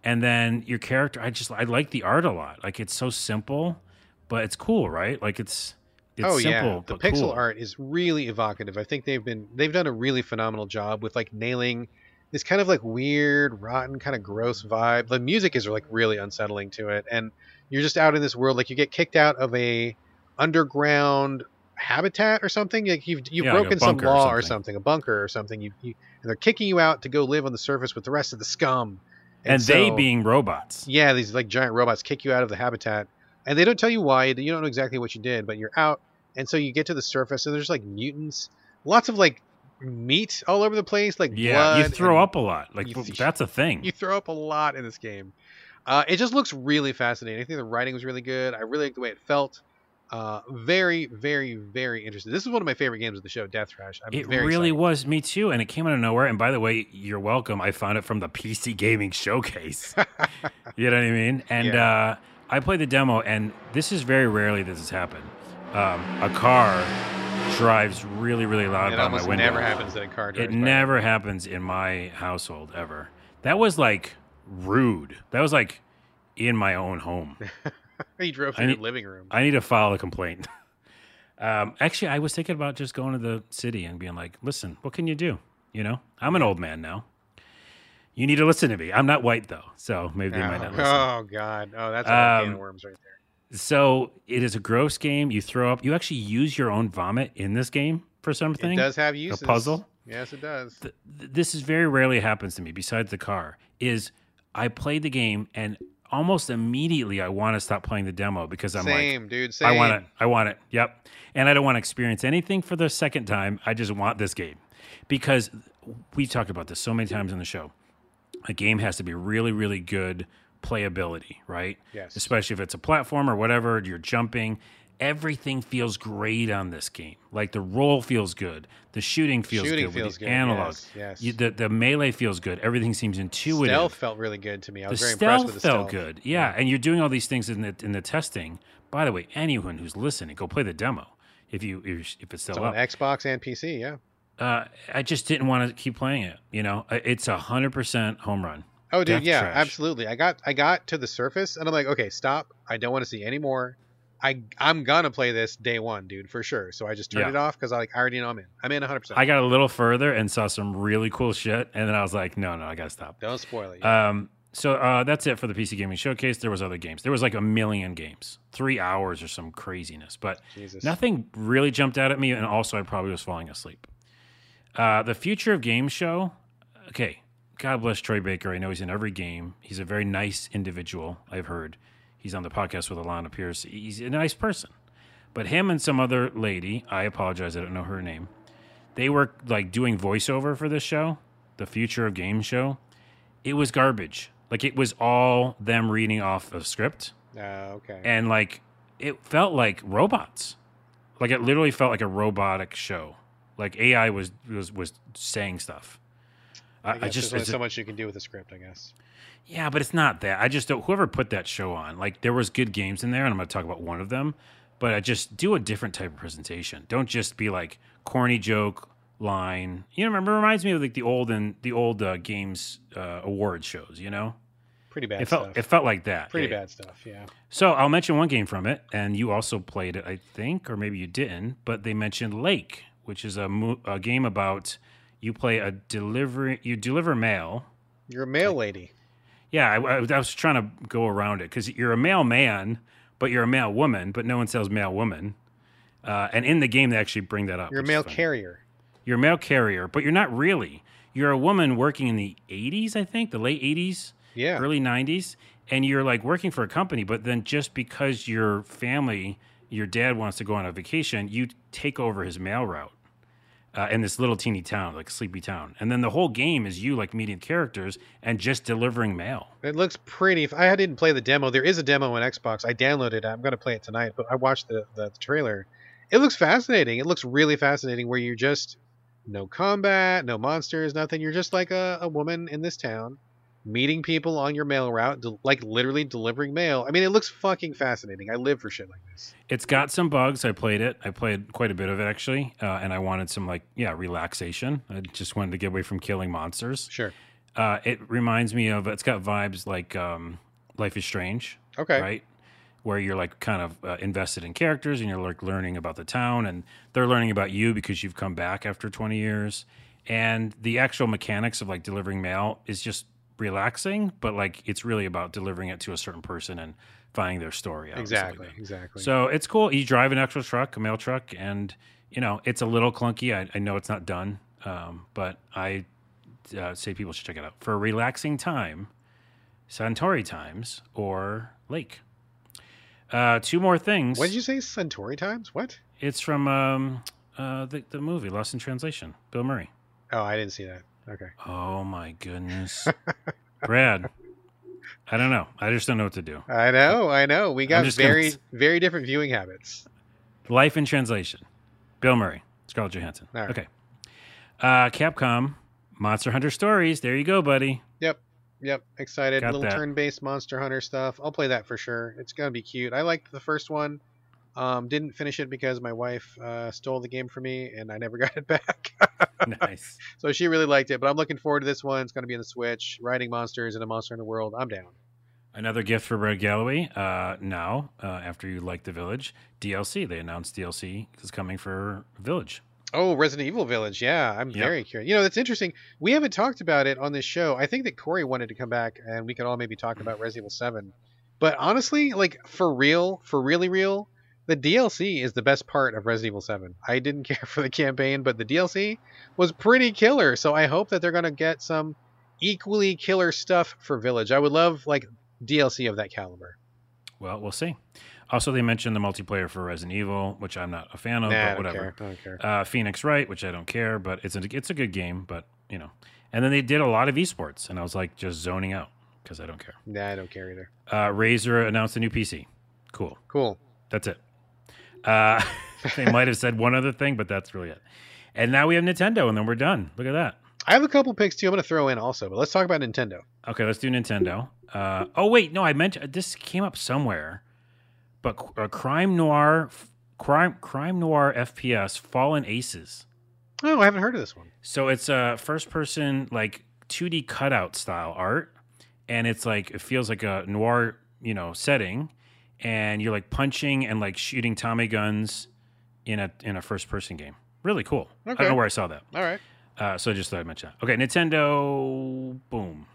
And then your character, I just I like the art a lot. Like it's so simple, but it's cool, right? Like it's it's oh simple, yeah, the pixel cool. art is really evocative. I think they've been they've done a really phenomenal job with like nailing this kind of like weird, rotten, kind of gross vibe. The music is like really unsettling to it, and you're just out in this world. Like you get kicked out of a underground habitat or something. Like you've you've Yeah, like broken some bunker or law or something. something, a bunker or something. You, you and they're kicking you out to go live on the surface with the rest of the scum. And, they so- being robots. yeah, these like giant robots kick you out of the habitat, and they don't tell you why. You don't know exactly what you did, but you're out, and so you get to the surface, and there's like mutants, lots of like meat all over the place, like Yeah, you throw up a lot. Like that's a thing. You throw up a lot in this game. Uh, it just looks really fascinating. I think the writing was really good. I really like the way it felt. Uh, very, very, very interesting. This is one of my favorite games of the show, Death Trash. I'm It very really excited. was me too, and it came out of nowhere. And by the way, you're welcome. I found it from the PC Gaming Showcase. [LAUGHS] you know what I mean? And Yeah. uh, I played the demo, and this is very rarely this has happened. Um, a car drives really, really loud It by my window. never happens that a car It never happens in my household ever. That was like rude. That was like in my own home. [LAUGHS] He drove I through need- the living room. I need to file a complaint. [LAUGHS] um, actually, I was thinking about just going to the city and being like, "Listen, what can you do? You know, I'm an old man now. You need to listen to me. I'm not white though, so maybe they might not oh, listen." oh, God! Oh, that's a can Um, of worms right there. So it is a gross game. You throw up. You actually use your own vomit in this game for something. It does have uses. A puzzle? Yes, it does. th- th- this is very rarely happens to me besides the car is i played the game and almost immediately i want to stop playing the demo because i'm same, like dude. Same. i want it i want it yep and i don't want to experience anything for the second time i just want this game because we talked about this so many times in the show a game has to be really really good playability right? Yes. especially if it's a platform or whatever you're jumping. Everything feels great on this game. Like the roll feels good. The shooting feels Shooting good feels with the good, analog. yes, yes. You- the, the melee feels good. Everything seems intuitive. Stealth felt really good to me. I the was very impressed stealth with the felt good. Yeah and you're doing all these things in the in the testing. By the way anyone who's listening go play the demo. If you if if it's still It's on up. Xbox and PC. Yeah. uh, i just didn't want to keep playing it you know? It's a hundred percent home run Oh, dude. Yeah, trash. absolutely. I got I got to the surface and I'm like, okay, stop. I don't want to see any more. I I'm gonna play this day one, dude, for sure. So I just turned Yeah. it off because I like I already know I'm in. I'm in 100. percent i got a little further and saw some really cool shit and then i was like no no i gotta stop Don't spoil it. Um, so uh, that's it for the PC Gaming Showcase. There was other games. There was like a million games, three hours or some craziness, but Jesus. nothing really jumped out at me. And also, I probably was falling asleep. Uh, the Future of game show. Okay, God bless Troy Baker. I know he's in every game. He's a very nice individual. I've heard he's on the podcast with Alana Pierce. He's a nice person, but him and some other lady. I apologize. I don't know her name. They were like doing voiceover for this show, the Future of Game show it was garbage. Like it was all them reading off a script, Oh, okay. and like it felt like robots. Like it literally felt like a robotic show. Like AI was was was saying stuff. I, I, I just there's only so much you can do with a script, I guess. yeah, but it's not that. I just don't. Whoever put that show on, like there was good games in there, and I'm going to talk about one of them. But I just do a different type of presentation. Don't just be like corny joke line. You know, remember it reminds me of like the old and the old uh, games uh, award shows. You know, Pretty bad it felt stuff. it felt like that. Pretty Yeah. bad stuff. Yeah. So I'll mention one game from it, and you also played it, I think, or maybe you didn't. But they mentioned Lake, which is a, mo- a game about you play a delivery, you deliver mail. You're a mail lady. Yeah, I, I, was trying to go around it because you're a male man, but you're a male woman, but no one says male woman. Uh, and in the game, they actually bring that up. You're a mail carrier. You're a mail carrier, but you're not really. You're a woman working in the 80s, I think, the late 80s Yeah. early 90s and you're like working for a company but then just because your family your dad wants to go on a vacation you take over his mail route uh, in this little teeny town like sleepy town and then the whole game is you like meeting characters and just delivering mail It looks pretty. I didn't play the demo. There is a demo on Xbox. I downloaded it. I'm going to play it tonight, but I watched the, the trailer. It looks fascinating. It looks really fascinating where you're just no combat, no monsters, nothing. You're just like a, a woman in this town meeting people on your mail route, like literally delivering mail. I mean, it looks fucking fascinating. I live for shit like this. It's got some bugs. I played it. I played quite a bit of it actually, uh, and I wanted some like yeah relaxation. I just wanted to get away from killing monsters. Sure. Uh, it reminds me of it's got vibes like um, Life is Strange, Okay. right? Where you're like kind of uh, invested in characters and you're like learning about the town and they're learning about you because you've come back after 20 years. And the actual mechanics of like delivering mail is just relaxing, but like it's really about delivering it to a certain person and finding their story out. and stuff like Exactly. Exactly. So it's cool. You drive an actual truck, a mail truck, and you know it's a little clunky. I, I know it's not done, um, but I uh, say people should check it out for a relaxing time. Suntory Times or Lake. Uh, two more things. what did you say? Centauri times? What? It's from um, uh, the the movie Lost in Translation. Bill Murray. Oh, I didn't see that. Okay. Oh my goodness, [LAUGHS] Brad. I don't know. I just don't know what to do. I know. I know. We got gonna very, very different viewing habits. Life in Translation. Bill Murray. Scarlett Johansson. Right. Okay. Uh, Capcom. Monster Hunter Stories. There you go, buddy. Yep. Yep. Excited. Got Little turn-based Monster Hunter stuff. I'll play that for sure. It's gonna be cute. I liked the first one. Um, didn't finish it because my wife uh, stole the game from me and I never [LAUGHS] got it back. nice. [LAUGHS] so she really liked it, but I'm looking forward to this one. It's going to be on the Switch. Riding monsters in a Monster in the world. I'm down. Another gift for Brad Gallaway. Uh, now, uh, after you like the Village DLC, they announced DLC is coming for Village. Oh, Resident Evil Village. Yeah, I'm Yep. very curious. You know, that's interesting. We haven't talked about it on this show. I think that Corey wanted to come back and we could all maybe talk about [LAUGHS] Resident Evil 7. But honestly, like for real, for really real, the DLC is the best part of Resident Evil 7. I didn't [LAUGHS] care for the campaign, but the DLC was pretty killer. So I hope that they're going to get some equally killer stuff for Village. I would love like DLC of that caliber. Well, we'll see. Also, they mentioned the multiplayer for Resident Evil, which I'm not a fan of, nah, I but don't whatever. care. I don't care. Uh, Phoenix Wright, which I don't care, but it's a, it's a good game, but you know. And then they did a lot of esports, and I was like just zoning out because I don't care. Nah, I don't care either. Uh, Razer announced a new PC. Cool. Cool. That's it. Uh, [LAUGHS] they might have said one other thing, but that's really it. And now we have Nintendo, and then we're done. Look at that. I have a couple picks too. I'm going to throw in also, but let's talk about Nintendo. Okay, let's do Nintendo. Uh, oh wait, no, I mentioned this came up somewhere, but uh, crime noir, crime crime noir FPS, Fallen Aces. Oh, I haven't heard of this one. So it's a first person like 2D cutout style art, and it's like it feels like a noir you know setting, and you're like punching and like shooting Tommy guns in a in a first person game. Really cool. I don't know where I saw that. All right. Uh, so I just thought I'd mention that. Okay, Nintendo, boom,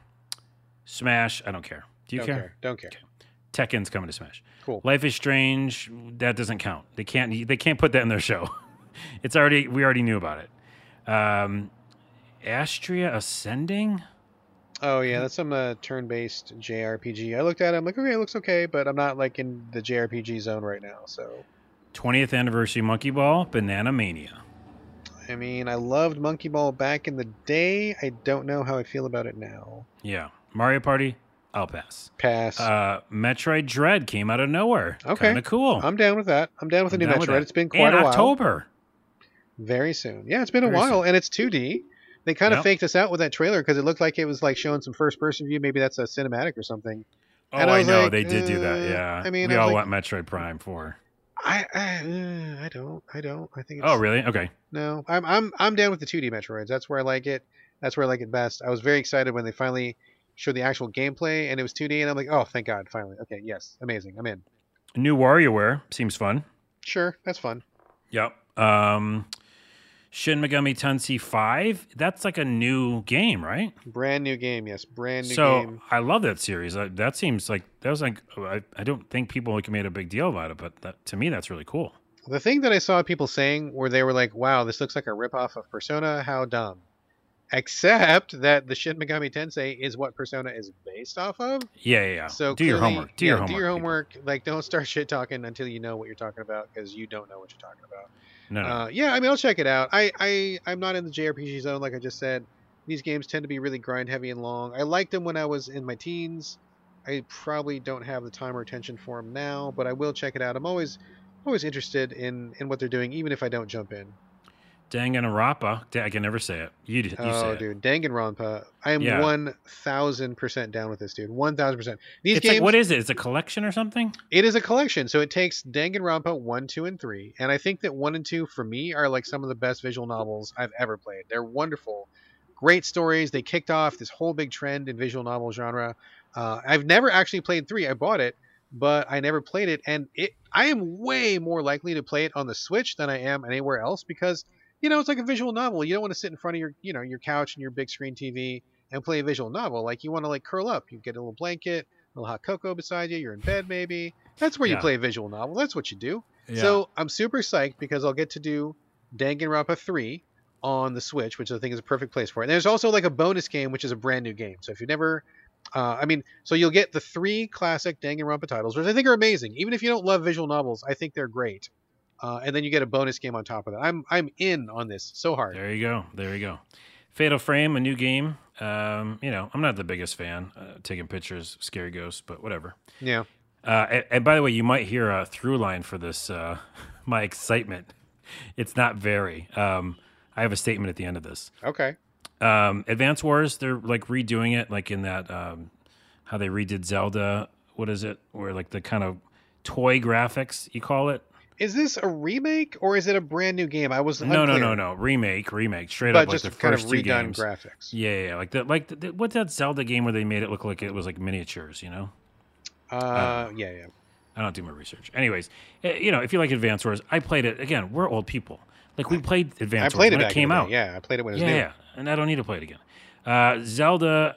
Smash. I don't care. Do you don't care? care. Don't care. Tekken's coming to Smash. Cool. Life is Strange. That doesn't count. They can't. They can't put that in their [LAUGHS] show. it's already. We already knew about it. Um, Astria Ascending. Oh yeah, that's some uh, turn-based JRPG. I looked at it. I'm like, okay, it looks okay, but I'm not like in the JRPG zone right now. So, 20th anniversary Monkey Ball. Banana Mania. I mean, I loved Monkey Ball back in the day. I don't know how I feel about it now. Yeah. Mario Party. I'll pass. Pass. Uh, Metroid Dread came out of nowhere. Okay. Kind of cool. I'm down with that. I'm down with the I'm new Metroid. It's been quite in a while. October. Very soon. Yeah, it's been a while, soon. and it's 2D. They kind of Yep. faked us out with that trailer because it looked like it was like showing some first-person view. Maybe that's a cinematic or something. Oh, And I I, know like, they did do that. uh, Yeah, I mean, we I all like- want Metroid Prime for. I I, uh, I don't I don't I think. It's, Oh, really? Okay. No, I'm I'm I'm down with the 2D Metroids. That's where I like it. That's where I like it best. I was very excited when they finally showed the actual gameplay and it was 2D, and I'm like, oh, thank God, finally. Okay, yes, amazing. I'm in. New WarioWare seems fun. Sure, that's fun. Yep. Um, Shin Megami Tensei Five. That's like a new game, right? Brand new game, yes, brand new so game. I love that series. I, that seems like that was like I, I don't think people like made a big deal about it, but that, to me that's really cool. The thing that I saw people saying where they were like, wow, this looks like a ripoff of Persona. How dumb. Except that the Shin Megami Tensei is what Persona is based off of. Yeah, yeah. yeah. So do your homework. Do yeah, your homework. Do your people. homework. Like, don't start [LAUGHS] shit talking until you know what you're talking about because you don't know what you're talking about. No. Uh, yeah, I mean, I'll check it out. I, I, I'm not in the JRPG zone, like I just said. These games tend to be really grind heavy and long. I liked them when I was in my teens. I probably don't have the time or attention for them now, but I will check it out. I'm always, always interested in in what they're doing, even if I don't jump in. Danganronpa. I can never say it. You, you oh, say it. dude, Danganronpa. I am Yeah. one thousand percent down with this, dude. One thousand percent. These It's games. like what is it? It's a collection or something? It is a collection, so it takes Danganronpa one, two, and three, and I think that one and two for me are like some of the best visual novels I've ever played. They're wonderful, great stories. They kicked off this whole big trend in visual novel genre. Uh, I've never actually played three. I bought it, but I never played it, and it. I am way more likely to play it on the Switch than I am anywhere else because you know it's like a visual novel. You don't want to sit in front of your you know your couch and your big screen TV and play a visual novel. Like you want to like curl up. You get a little blanket, a little hot cocoa beside you. You're in bed maybe. That's where you play a visual novel. That's what you do. Yeah. So I'm super psyched because I'll get to do Danganronpa 3 on the Switch, which I think is a perfect place for it. And there's also like a bonus game, which is a brand new game. So if you've never, uh, I mean, so you'll get the three classic Danganronpa titles, which I think are amazing. Even if you don't love visual novels, I think they're great. Uh, and then you get a bonus game on top of that. I'm I'm in on this so hard. There you go. There you go. Fatal Frame, a new game. Um, you know, I'm not the biggest fan. Uh, taking pictures, scary ghosts, but whatever. Yeah. Uh, and, and by the way, you might hear a through line for this. Uh, [LAUGHS] my excitement. It's not very. Um, I have a statement at the end of this. Okay. Um, Advance Wars, they're like redoing it, like in that um, how they redid Zelda. What is it? Where like the kind of toy graphics you call it? Is this a remake or is it a brand new game? I was No, no, unclear. no, no. Remake, remake, straight But up like just the kind of first two redone games. graphics. Yeah, yeah, yeah, like the like the, the, what's that Zelda game where they made it look like it was like miniatures? You know, Uh, yeah, yeah. I don't do my research. Anyways, eh, you know, if you like Advance Wars, I played it again. We're old people. Like we played Advance I played Wars it when it came in the day. out. Yeah, I played it when it was yeah, new. yeah, and I don't need to play it again. Uh, Zelda,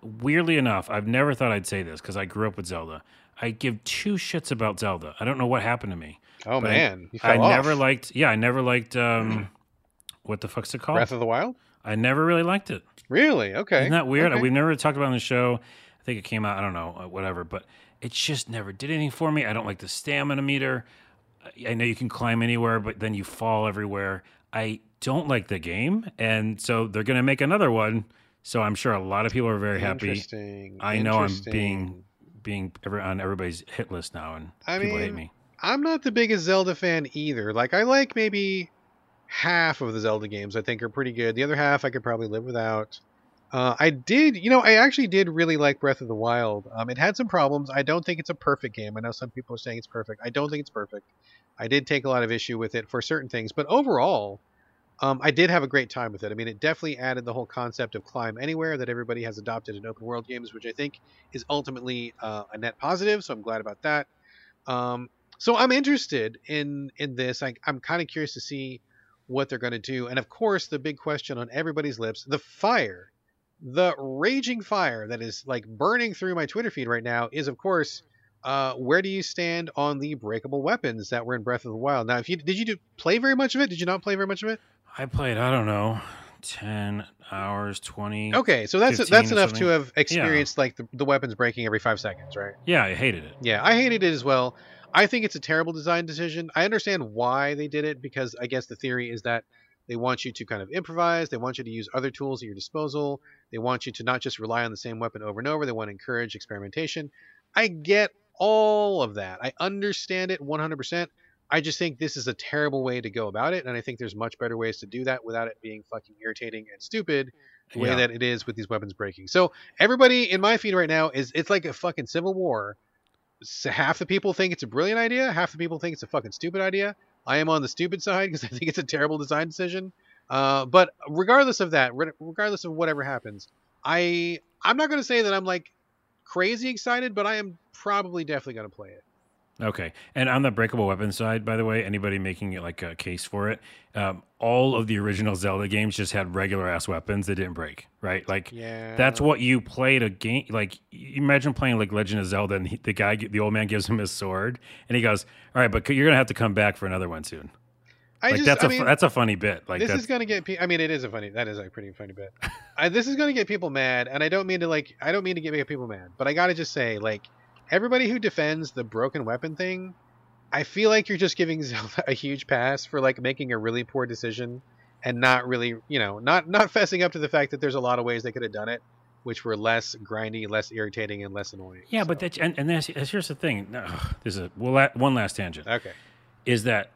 weirdly enough, I've never thought I'd say this because I grew up with Zelda. I give two shits about Zelda. I don't know what happened to me. Oh But man, I off. never liked. Yeah, I never liked. um What the fuck's it called? Breath of the Wild. I never really liked it. Really? Okay. Isn't that weird? Okay. We've never talked about it on the show. I think it came out. I don't know, uh, whatever. But it just never did anything for me. I don't like the stamina meter. I- know you can climb anywhere, but then you fall everywhere. I don't like the game, and so they're going to make another one. So I'm sure a lot of people are very happy. Interesting. I know I'm being being on everybody's hit list now, and I people hate mean, me. I'm not the biggest Zelda fan either. Like I like maybe half of the Zelda games. I think are pretty good. The other half I could probably live without. Uh, I did, you know, I actually did really like Breath of the Wild. Um, it had some problems. I don't think it's a perfect game. I know some people are saying it's perfect. I don't think it's perfect. I did take a lot of issue with it for certain things, but overall, um, I did have a great time with it. I mean, it definitely added the whole concept of climb anywhere that everybody has adopted in open world games, which I think is ultimately uh, a net positive. So I'm glad about that. Um, so I'm interested in in this. I, I'm kind of curious to see what they're going to do, and of course, the big question on everybody's lips: the fire, the raging fire that is like burning through my Twitter feed right now is, of course. Uh, where do you stand on the breakable weapons that were in Breath of the Wild? Now, if you did you do, play very much of it? Did you not play very much of it? I played. I don't know, ten hours, twenty. Okay, so that's that's enough something. to have experienced like the, the weapons breaking every five seconds, right? Yeah, I hated it. Yeah, I hated it as well. I think it's a terrible design decision. I understand why they did it because I guess the theory is that they want you to kind of improvise. They want you to use other tools at your disposal. They want you to not just rely on the same weapon over and over. They want to encourage experimentation. I get all of that. I understand it 100%. I just think this is a terrible way to go about it. And I think there's much better ways to do that without it being fucking irritating and stupid the way Yeah. that it is with these weapons breaking. So everybody in my feed right now is it's like a fucking civil war. So half the people think it's a brilliant idea, half the people think it's a fucking stupid idea. I am on the stupid side [LAUGHS] because I think it's a terrible design decision. Uh, but regardless of that, re- regardless of whatever happens, I I'm not going to say that I'm like crazy excited, but I am probably definitely going to play it. Okay. And on the breakable weapon side, by the way, anybody making it like a case for it, um, all of the original Zelda games just had regular ass weapons that didn't break, right? Like Yeah, that's what you played a game like. Imagine playing like Legend of Zelda, and he, the guy, the old man, gives him his sword, and he goes, "All right, but you're gonna have to come back for another one soon." I Like just, that's I a mean, that's a funny bit. Like this is going to get. Pe- I mean, it is a funny. That is a pretty funny bit. I, this is going to get people mad, and I don't mean to like. I don't mean to get make people mad, but I got to just say, like, everybody who defends the broken weapon thing, I feel like you're just giving [LAUGHS] Zelda a huge pass for like making a really poor decision, and not really, you know, not not fessing up to the fact that there's a lot of ways they could have done it, which were less grindy, less irritating, and less annoying. yeah, but So, that and, and that's, that's- here's the thing. Ugh, this is a well, la- one last tangent. okay. is that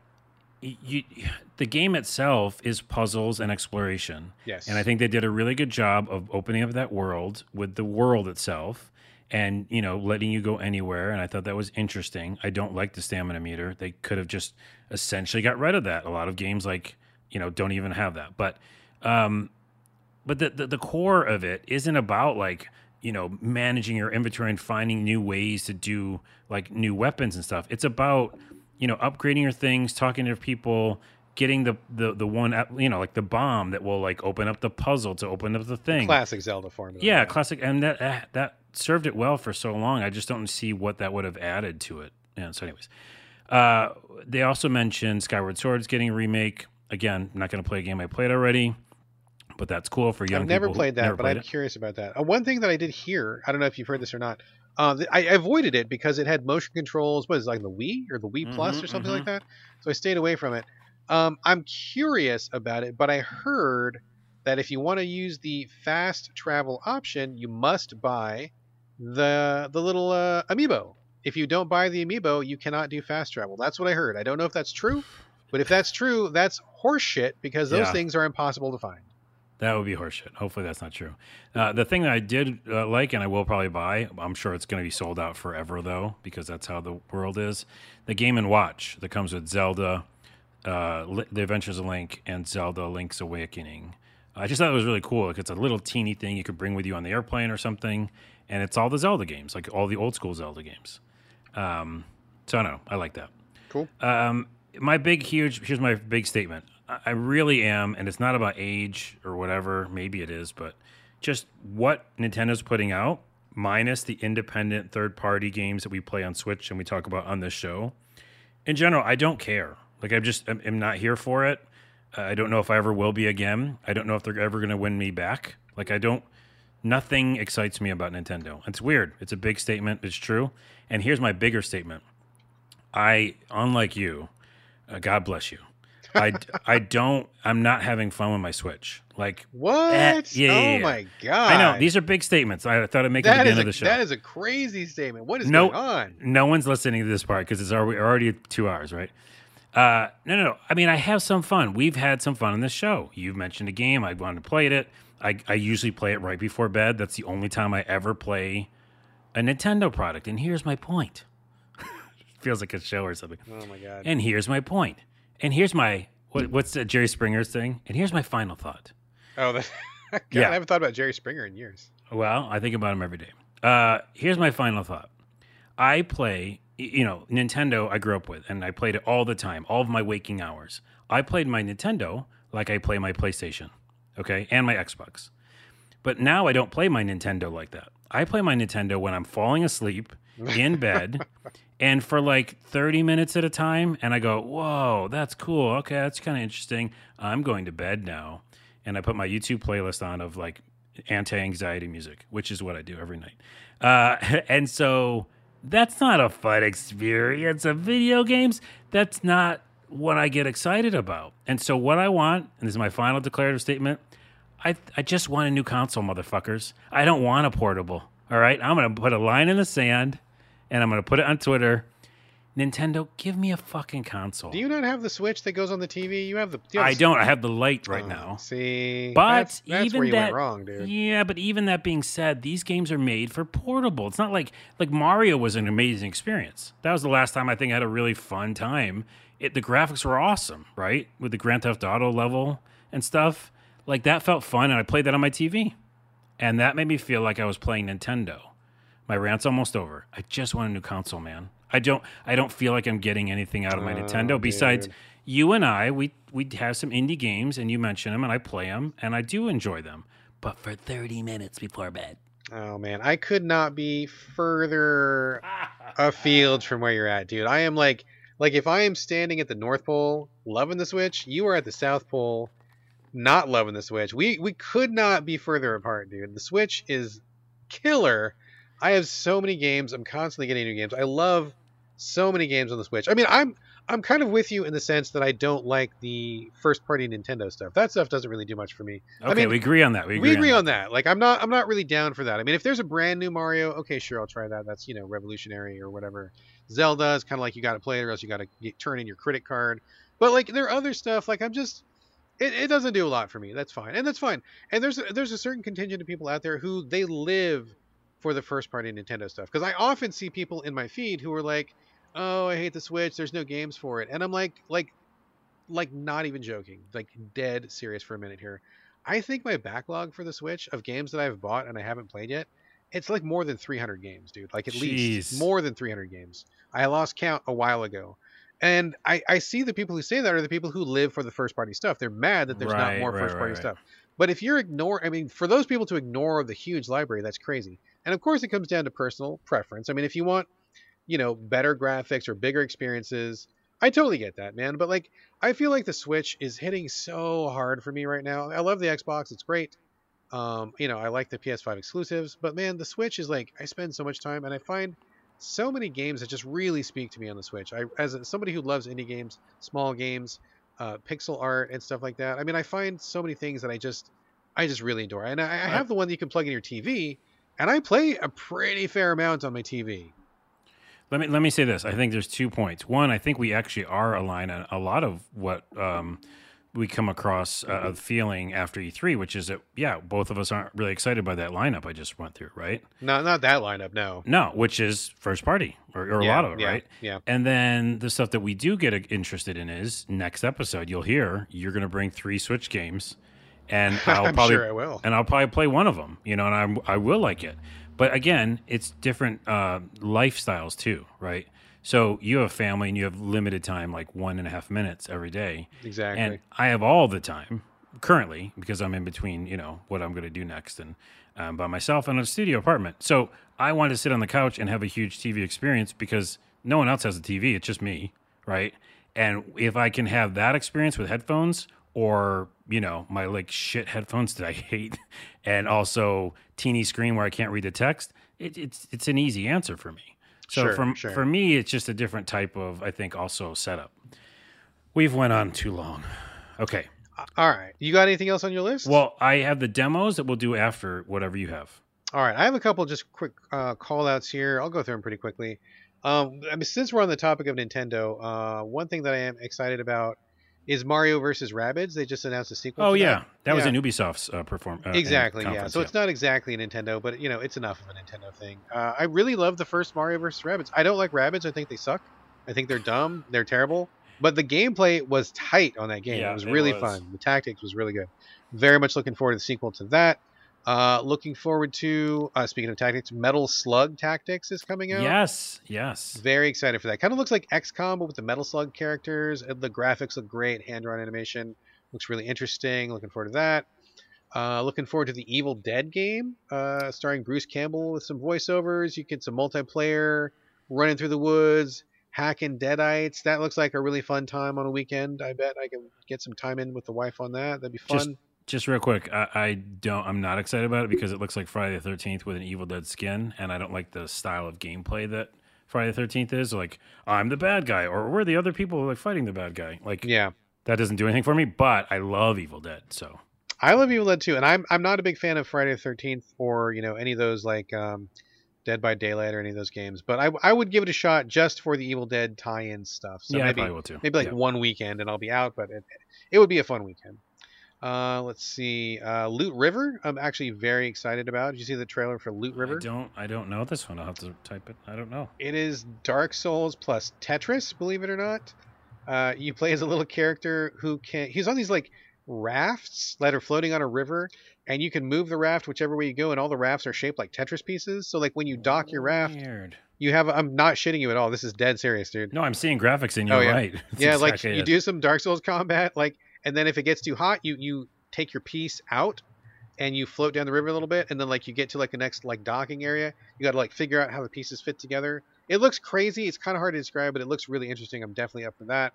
you the game itself is puzzles and exploration. Yes. And I think they did a really good job of opening up that world with the world itself and, you know, letting you go anywhere. And I thought that was interesting. I don't like the stamina meter. They could have just essentially got rid of that. A lot of games like, you know, don't even have that. But um but the, the, the core of it isn't about like, you know, managing your inventory and finding new ways to do like new weapons and stuff. It's about, you know, upgrading your things, talking to people, getting the the the one you know like the bomb that will like open up the puzzle to open up the thing. Classic Zelda formula. Yeah, classic, and that that served it well for so long. I just don't see what that would have added to it. Yeah. So, anyways, uh, they also mentioned Skyward Sword's getting a remake. Again, I'm not going to play a game I played already, but that's cool for young I've never played that, but played I'm it. curious about that. Uh, one thing that I did hear, I don't know if you've heard this or not. Uh, I, avoided it because it had motion controls. What is it, like the Wii or the Wii Plus Mhm, or something mhm. like that? So I stayed away from it. Um, I'm curious about it, but I heard that if you want to use the fast travel option, you must buy the the little uh, amiibo. If you don't buy the amiibo, you cannot do fast travel. That's what I heard. I don't know if that's true, but if that's true, that's horseshit because those Yeah. things are impossible to find. That would be horseshit. Hopefully, that's not true. Uh, the thing that I did uh, like, and I will probably buy, I'm sure it's going to be sold out forever though, because that's how the world is. The Game and Watch that comes with Zelda, uh, The Adventures of Link, and Zelda: Link's Awakening. I just thought it was really cool. Like it's a little teeny thing you could bring with you on the airplane or something, and it's all the Zelda games, like all the old school Zelda games. Um, so I don't know. I like that. Cool. Um, my big, huge, here's my big statement. I I really am, and it's not about age or whatever. Maybe it is, but just what Nintendo's putting out, minus the independent third party games that we play on Switch and we talk about on this show. In general, I don't care. Like, I'm just, I'm, I'm not here for it. Uh, I don't know if I ever will be again. I don't know if they're ever going to win me back. Like, I don't, nothing excites me about Nintendo. It's weird. It's a big statement. It's true. And here's my bigger statement. I, unlike you, uh, God bless you. I, [LAUGHS] I don't, I'm not having fun with my Switch. Like, What? yeah, yeah, oh yeah. my god! I know these are big statements. I thought I'd make it at the end a, of the show. that is a crazy statement. What is No- going on? no one's listening to this part because it's already, already two hours, right? Uh, no, no, no. I mean, I have some fun. We've had some fun in this show. You've mentioned a game. I've wanted to play it. I, I usually play it right before bed. That's the only time I ever play a Nintendo product. And here's my point. [LAUGHS] Feels like a show or something. Oh my god! And here's my point. And here's my what, what's the Jerry Springer's thing? And here's my final thought. oh, that, [LAUGHS] god, Yeah. I haven't thought about Jerry Springer in years. Well, I think about him every day. Uh, here's my final thought. I play, you know, Nintendo. I grew up with, and I played it all the time, all of my waking hours. I played my Nintendo like I play my PlayStation, okay, and my Xbox. But now I don't play my Nintendo like that. I play my Nintendo when I'm falling asleep in [LAUGHS] bed, and for like 30 minutes at a time, and I go, "Whoa, that's cool. Okay, that's kind of interesting. I'm going to bed now." And I put my YouTube playlist on of like anti-anxiety music, which is what I do every night. Uh, [LAUGHS] and so that's not a fun experience of video games. That's not what I get excited about. And so what I want, and this is my final declarative statement, I I just want a new console, motherfuckers. I don't want a portable. All right, I'm gonna put a line in the sand, and I'm gonna put it on Twitter. Nintendo, give me a fucking console. Do you not have the Switch that goes on the TV? You have the. you have I the- don't. I have the light right Oh, now. See, But that's, that's even where you that, went wrong, dude. yeah. But even that being said, these games are made for portable. It's not like like Mario was an amazing experience. That was the last time I think I had a really fun time. It the graphics were awesome, right? With the Grand Theft Auto level and stuff. Like that felt fun, and I played that on my TV, and that made me feel like I was playing Nintendo. My rant's almost over. I just want a new console, man. I don't. I don't feel like I'm getting anything out of my Oh, Nintendo besides you and I. We we have some indie games, and you mention them, and I play them, and I do enjoy them. But for 30 minutes before bed. Oh man, I could not be further afield from where you're at, dude. I am like, like if I am standing at the North Pole loving the Switch, you are at the South Pole not loving the Switch. We we could not be further apart, dude. The Switch is killer. I have so many games. I'm constantly getting new games. I love so many games on the Switch. I mean, I'm I'm kind of with you in the sense that I don't like the first party Nintendo stuff. That stuff doesn't really do much for me. Okay, mean, we agree on that. We agree, we agree on, on that. Like I'm not I'm not really down for that. I mean, if there's a brand new Mario, okay, sure, I'll try that. That's you know revolutionary or whatever. Zelda is kind of like you got to play it or else you got to turn in your credit card. But like there are other stuff like I'm just it, it doesn't do a lot for me. That's fine. And that's fine. And there's a, there's a certain contingent of people out there who they live for the first party Nintendo stuff because I often see people in my feed who are like, "Oh, I hate the Switch. There's no games for it." And I'm like like like not even joking. Like dead serious for a minute here. I think my backlog for the Switch of games that I've bought and I haven't played yet, it's like more than 300 games, dude. Like at Jeez. least more than 300 games. I lost count a while ago. And I, I see the people who say that are the people who live for the first party stuff. They're mad that there's Right, not more right, first party right. stuff. But if you're ignore, I mean, for those people to ignore the huge library, that's crazy. And of course, it comes down to personal preference. I mean, if you want, you know, better graphics or bigger experiences, I totally get that, man. But like, I feel like the Switch is hitting so hard for me right now. I love the Xbox; it's great. Um, you know, I like the PS5 exclusives, but man, the Switch is like I spend so much time, and I find so many games that just really speak to me on the Switch. I, as a, somebody who loves indie games, small games, uh, pixel art, and stuff like that. I mean, I find so many things that I just, I just really adore. And I, I have the one that you can plug in your TV, and I play a pretty fair amount on my TV. Let me let me say this. I think there's two points. One, I think we actually are aligned on a lot of what um, we come across uh, of feeling after E3, which is that yeah, both of us aren't really excited by that lineup I just went through, right? Not, not that lineup, no. No, which is first party or, or a lot of it, yeah, right? Yeah. And then the stuff that we do get interested in is next episode. You'll hear you're going to bring three Switch games, and [LAUGHS] I'll I'm probably sure I will. and I'll probably play one of them. You know, and I'm, I will like it. But again, it's different uh, lifestyles too, right? So you have a family and you have limited time, like one and a half minutes every day, Exactly. and I have all the time currently because I'm in between, you know, what I'm going to do next and um, by myself in a studio apartment. So I want to sit on the couch and have a huge TV experience because no one else has a TV. It's just me, right? And if I can have that experience with headphones or, you know, my like shit headphones that I hate [LAUGHS] and also teeny screen where I can't read the text, it, it's, it's an easy answer for me. So Sure, for, sure. for me, it's just a different type of, I think, also setup. We've went on too long. Okay. All right. You got anything else on your list? Well, I have the demos that we'll do after whatever you have. All right, I have a couple just quick uh, call outs here. I'll go through them pretty quickly. Um, I mean, since we're on the topic of Nintendo, uh, one thing that I am excited about is Mario versus Rabbids. They just announced a sequel. Oh yeah, that, that was Yeah. in Ubisoft's uh, perform. Uh, exactly. Yeah. So it's not exactly a Nintendo, but you know, it's enough of a Nintendo thing. Uh, I really love the first Mario versus Rabbids. I don't like Rabbids. I think they suck. I think they're dumb. They're terrible. But the gameplay was tight on that game. Yeah, it was it really was. fun. The tactics was really good. Very much looking forward to the sequel to that. Uh, looking forward to uh, speaking of tactics, Metal Slug Tactics is coming out. Yes, yes. Very excited for that. Kind of looks like XCOM, but with the Metal Slug characters. And The graphics look great. Hand drawn animation looks really interesting. Looking forward to that. Uh, looking forward to the Evil Dead game, uh, starring Bruce Campbell with some voiceovers. You get some multiplayer, running through the woods, hacking deadites. That looks like a really fun time on a weekend. I bet I can get some time in with the wife on that. That'd be fun. Just- Just real quick, I, I don't. I'm not excited about it because it looks like Friday the Thirteenth with an Evil Dead skin, and I don't like the style of gameplay that Friday the Thirteenth is. Like I'm the bad guy, or we're the other people like fighting the bad guy. Like yeah. that doesn't do anything for me. But I love Evil Dead, so I love Evil Dead too, and I'm I'm not a big fan of Friday the Thirteenth or you know any of those like um, Dead by Daylight or any of those games. But I I would give it a shot just for the Evil Dead tie-in stuff. So yeah, I maybe probably will too. maybe like Yeah. one weekend and I'll be out, but it it would be a fun weekend. Uh, let's see, uh, Loot River. I'm actually very excited about. Did you see the trailer for Loot River? I don't. I don't know this one. I'll have to type it. I don't know. It is Dark Souls plus Tetris, believe it or not. Uh, you play as a little character who can. He's on these like rafts that are floating on a river, and you can move the raft whichever way you go, and all the rafts are shaped like Tetris pieces. So like when you dock your raft, you have. I'm not shitting you at all. This is dead serious, dude. No, I'm seeing graphics, and Oh, you're yeah. right. [LAUGHS] Yeah, like exactly you it. do some Dark Souls combat, like, and then if it gets too hot, you you take your piece out. And you float down the river a little bit, and then like you get to like the next like docking area, you got to like figure out how the pieces fit together. It looks crazy. It's kind of hard to describe, but it looks really interesting. I'm definitely up for that.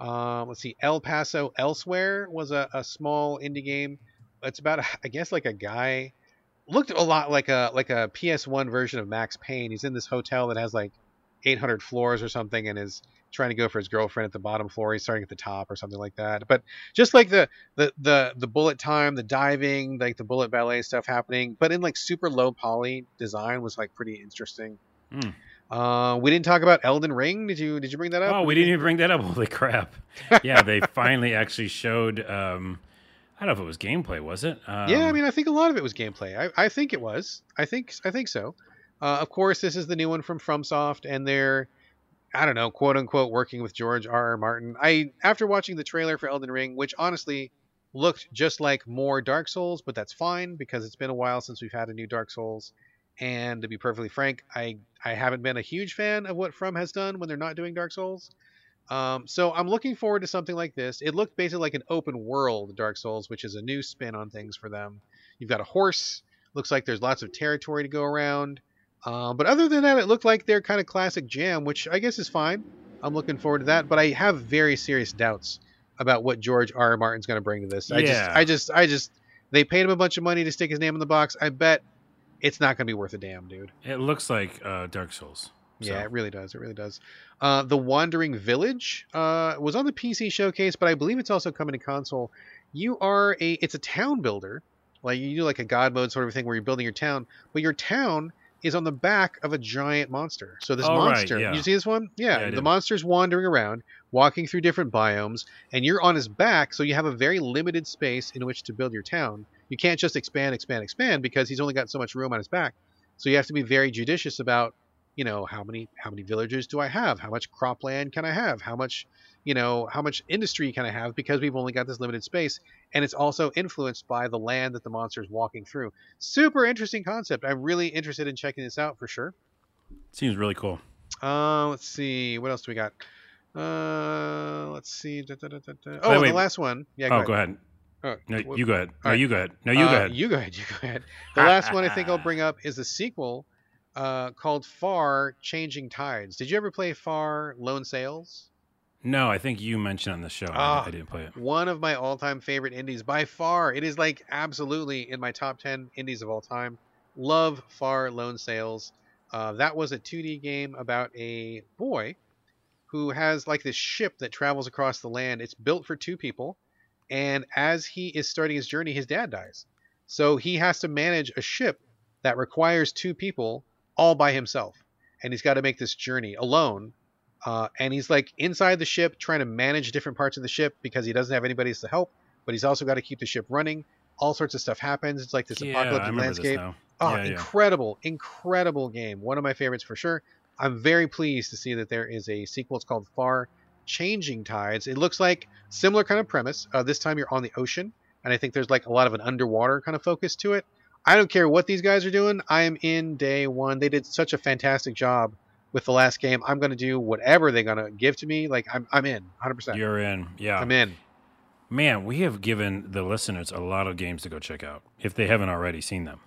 Um, let's see, El Paso Elsewhere was a, a small indie game. It's about, [LAUGHS] i guess, like a guy looked a lot like a like a PS1 version of Max Payne. He's in this hotel that has like 800 floors or something, and is trying to go for his girlfriend at the bottom floor. He's starting at the top or something like that. But just like the the the the bullet time, the diving, like the bullet ballet stuff happening, but in like super low poly design was like pretty interesting. Hmm. Uh, we didn't talk about Elden Ring. Did you? Did you bring that up? Oh, we didn't even bring that up. [LAUGHS] Holy crap! Yeah, they [LAUGHS] finally actually showed. Um, I don't know if it was gameplay. Was it? Um, yeah, I mean, I think a lot of it was gameplay. I, I think it was. I think I think so. Uh, of course, this is the new one from FromSoft, and they're I don't know, quote unquote, working with George R. R. Martin. I after watching the trailer for Elden Ring, which honestly looked just like more Dark Souls, but that's fine because it's been a while since we've had a new Dark Souls. And to be perfectly frank, I I haven't been a huge fan of what From has done when they're not doing Dark Souls. Um, so I'm looking forward to something like this. It looked basically like an open world Dark Souls, which is a new spin on things for them. You've got a horse. Looks like there's lots of territory to go around. Um, but other than that, it looked like their kind of classic jam, which I guess is fine. I'm looking forward to that. But I have very serious doubts about what George R. R. Martin's going to bring to this. I Yeah. just, I just, I just, they paid him a bunch of money to stick his name in the box. I bet it's not going to be worth a damn, dude. It looks like uh, Dark Souls. So- Yeah, it really does. It really does. Uh, the Wandering Village uh, was on the PC showcase, but I believe it's also coming to console. You are a it's a town builder, like you do like a god mode sort of thing where you're building your town, but your town is on the back of a giant monster. So this Oh, right, monster, yeah. you see this one? Yeah, Yeah, the monster's wandering around, walking through different biomes, and you're on his back, so you have a very limited space in which to build your town. You can't just expand, expand, expand because he's only got so much room on his back. So you have to be very judicious about you know how many how many villagers do i have how much cropland can i have how much you know how much industry can i have because we've only got this limited space and it's also influenced by the land that the monster is walking through super interesting concept i'm really interested in checking this out for sure Seems really cool. uh let's see what else do we got uh let's see da, da, da, oh Wait, wait. the last one yeah oh, go ahead. Oh, No, you go ahead. No, right. you go ahead. No, you go uh, ahead. You go ahead. You go ahead. The last one I think I'll bring up is a sequel uh, called Far Changing Tides. Did you ever play Far Lone Sails? No, I think you mentioned on the show. I- Ah. I didn't play it. One of my all-time favorite indies by far. It is like absolutely in my top 10 indies of all time. Love Far Lone Sails. Uh, that was a 2D game about a boy who has like this ship that travels across the land. It's built for two people, and as he is starting his journey, his dad dies. So he has to manage a ship that requires two people all by himself, and he's got to make this journey alone. Uh, and he's like inside the ship trying to manage different parts of the ship because he doesn't have anybody to help, but he's also got to keep the ship running. All sorts of stuff happens. It's like this yeah, apocalyptic landscape. this. Oh, yeah, yeah. incredible, incredible game. One of my favorites for sure. I'm very pleased to see that there is a sequel. It's called Far Changing Tides. It looks like similar kind of premise. Uh, this time you're on the ocean, and I think there's like a lot of an underwater kind of focus to it. I don't care what these guys are doing. I am in day one. They did such a fantastic job with the last game. I'm going to do whatever they're going to give to me. Like I'm, I'm in 100%. You're in. Yeah. I'm in. Man, we have given the listeners a lot of games to go check out if they haven't already seen them.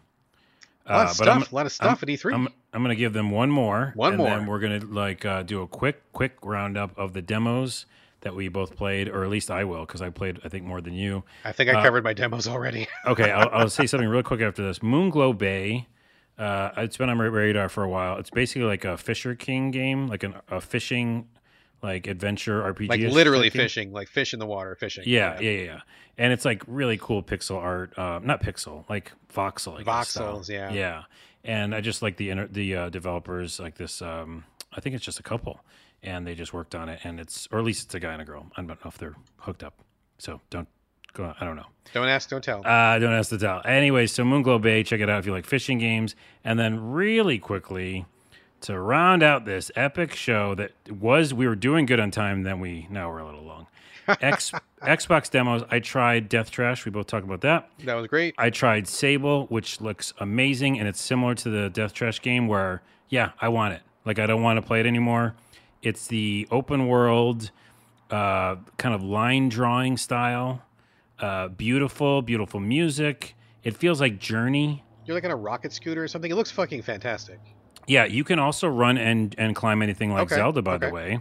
A lot Uh, of but I'm- stuff. a lot of stuff at E E3. I'm I'm gonna give them one more. One and more. Then we're gonna like uh, do a quick quick roundup of the demos that we both played, or at least I will, because I played I think more than you. I think I uh, covered my demos already. [LAUGHS] Okay, I'll, I'll say something real quick after this. Moonglow Bay. Uh, it's been on my radar for a while. It's basically like a Fisher King game, like an, a fishing, like adventure RPG. like literally fishing, like fish in the water, fishing. Yeah, yeah, yeah, yeah. And it's like really cool pixel art. Uh, not pixel, like voxel. I guess. Voxels, yeah. Yeah. And I just like the inter- the uh, developers like this. Um, I think it's just a couple, and they just worked on it. And it's or at least it's a guy and a girl. I don't know if they're hooked up. So don't go. I don't know. Don't ask, don't tell. Uh, don't ask to tell. Anyway, so Moonglow Bay, check it out if you like fishing games. And then really quickly to round out this epic show that was we were doing good on time, then we now we're a little long. [LAUGHS] X Xbox demos. I tried Death Trash. We both talked about that. that was great. I tried Sable, which looks amazing, and it's similar to the Death Trash game where, yeah, I want it. Like I don't want to play it anymore. It's the open world, uh, kind of line drawing style. Uh, beautiful, beautiful music. It feels like Journey. You're like on a rocket scooter or something. It looks fucking fantastic. Yeah, you can also run and and climb anything like Okay, Zelda, by the way,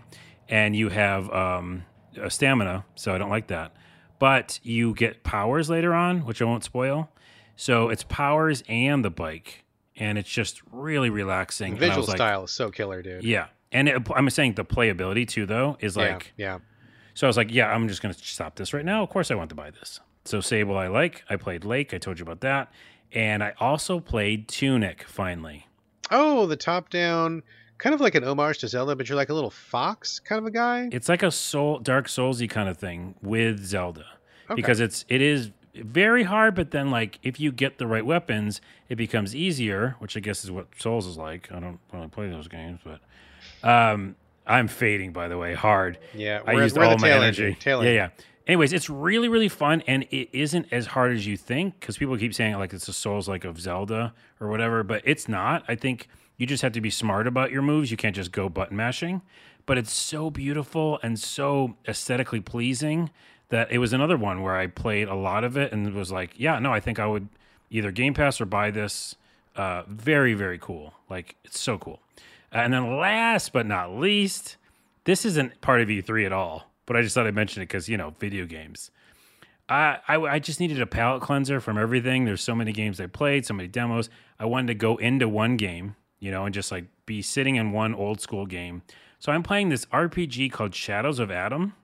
and you have um, a stamina, so I don't like that. But you get powers later on, which I won't spoil. So it's powers and the bike, and it's just really relaxing. The visual was like, style is so killer, dude. yeah, and it, I'm saying the playability too, though, is like. yeah, yeah. So I was like, yeah, I'm just going to stop this right now. Of course, I want to buy this. So Sable, I like. I played Lake. I told you about that, and I also played Tunic finally. Oh, the top-down kind of like an homage to Zelda, but you're like a little fox kind of a guy. It's like a soul, Dark Soulsy kind of thing with Zelda, Okay. because it's it is very hard. But then, like, if you get the right weapons, it becomes easier. Which I guess is what Souls is like. I don't really play those games, but um, I'm fading by the way hard. Yeah, I used all my tail energy. end, yeah, yeah. Anyways, it's really really fun, and it isn't as hard as you think because people keep saying like it's a Souls like of Zelda or whatever, but it's not. I think you just have to be smart about your moves. You can't just go button mashing. But it's so beautiful and so aesthetically pleasing that it was another one where I played a lot of it and was like, yeah, no, I think I would either Game Pass or buy this. Uh, very very cool. Like it's so cool. Uh, and then last but not least, this isn't part of E3 at all, but I just thought I'd mention it because, you know, video games. I, I, I just needed a palate cleanser from everything. There's so many games I played, so many demos. I wanted to go into one game, you know, and just like be sitting in one old school game. So I'm playing this RPG called Shadows of Adam.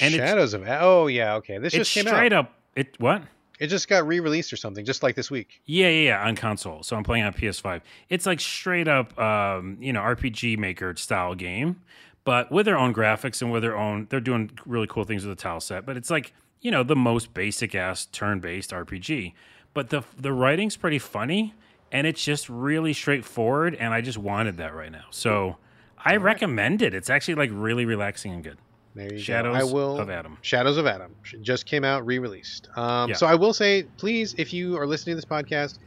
and Shadows of oh yeah okay this just came straight out. up. It what? It just got re-released or something, just like this week. Yeah, yeah, yeah, on console. So I'm playing on PS5. It's like straight up, um, you know, RPG maker style game, but with their own graphics and with their own. They're doing really cool things with the tile set, but it's like you know the most basic ass turn based RPG. But the the writing's pretty funny, and it's just really straightforward. And I just wanted that right now, so I recommend it. It's actually like really relaxing and good. There you Shadows go. I will of Adam. Shadows of Adam just came out, re-released. Um, Yeah. So I will say, please, if you are listening to this podcast,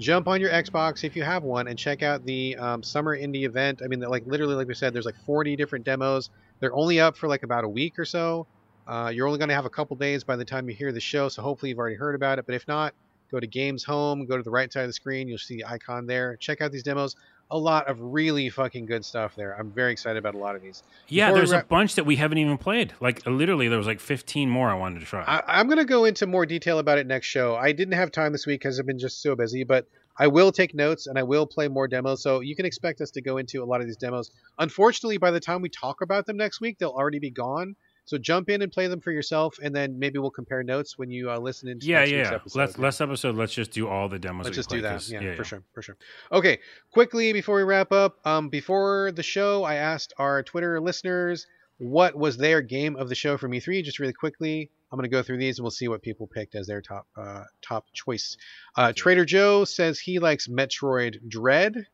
jump on your Xbox if you have one and check out the um, summer indie event. I mean, like literally, like we said, there's like 40 different demos. They're only up for like about a week or so. Uh, you're only going to have a couple days by the time you hear the show, so hopefully you've already heard about it. But if not, go to Games Home, go to the right side of the screen, you'll see the icon there. Check out these demos. A lot of really fucking good stuff there. I'm very excited about a lot of these. Yeah, Before there's a bunch that we haven't even played. Like literally, there was like 15 more I wanted to try. I, I'm going to go into more detail about it next show. I didn't have time this week because I've been just so busy, but I will take notes and I will play more demos. So you can expect us to go into a lot of these demos. Unfortunately, by the time we talk about them next week, they'll already be gone. So jump in and play them for yourself, and then maybe we'll compare notes when you uh, listen into yeah, yeah. episode. Let's last episode. Let's just do all the demos. Let's just do that. 'cause- Yeah, for sure, for sure. Okay, quickly before we wrap up, um, before the show, I asked our Twitter listeners what was their game of the show from E3. Just really quickly, I'm going to go through these and we'll see what people picked as their top uh, top choice. Uh, Trader Joe says he likes Metroid Dread.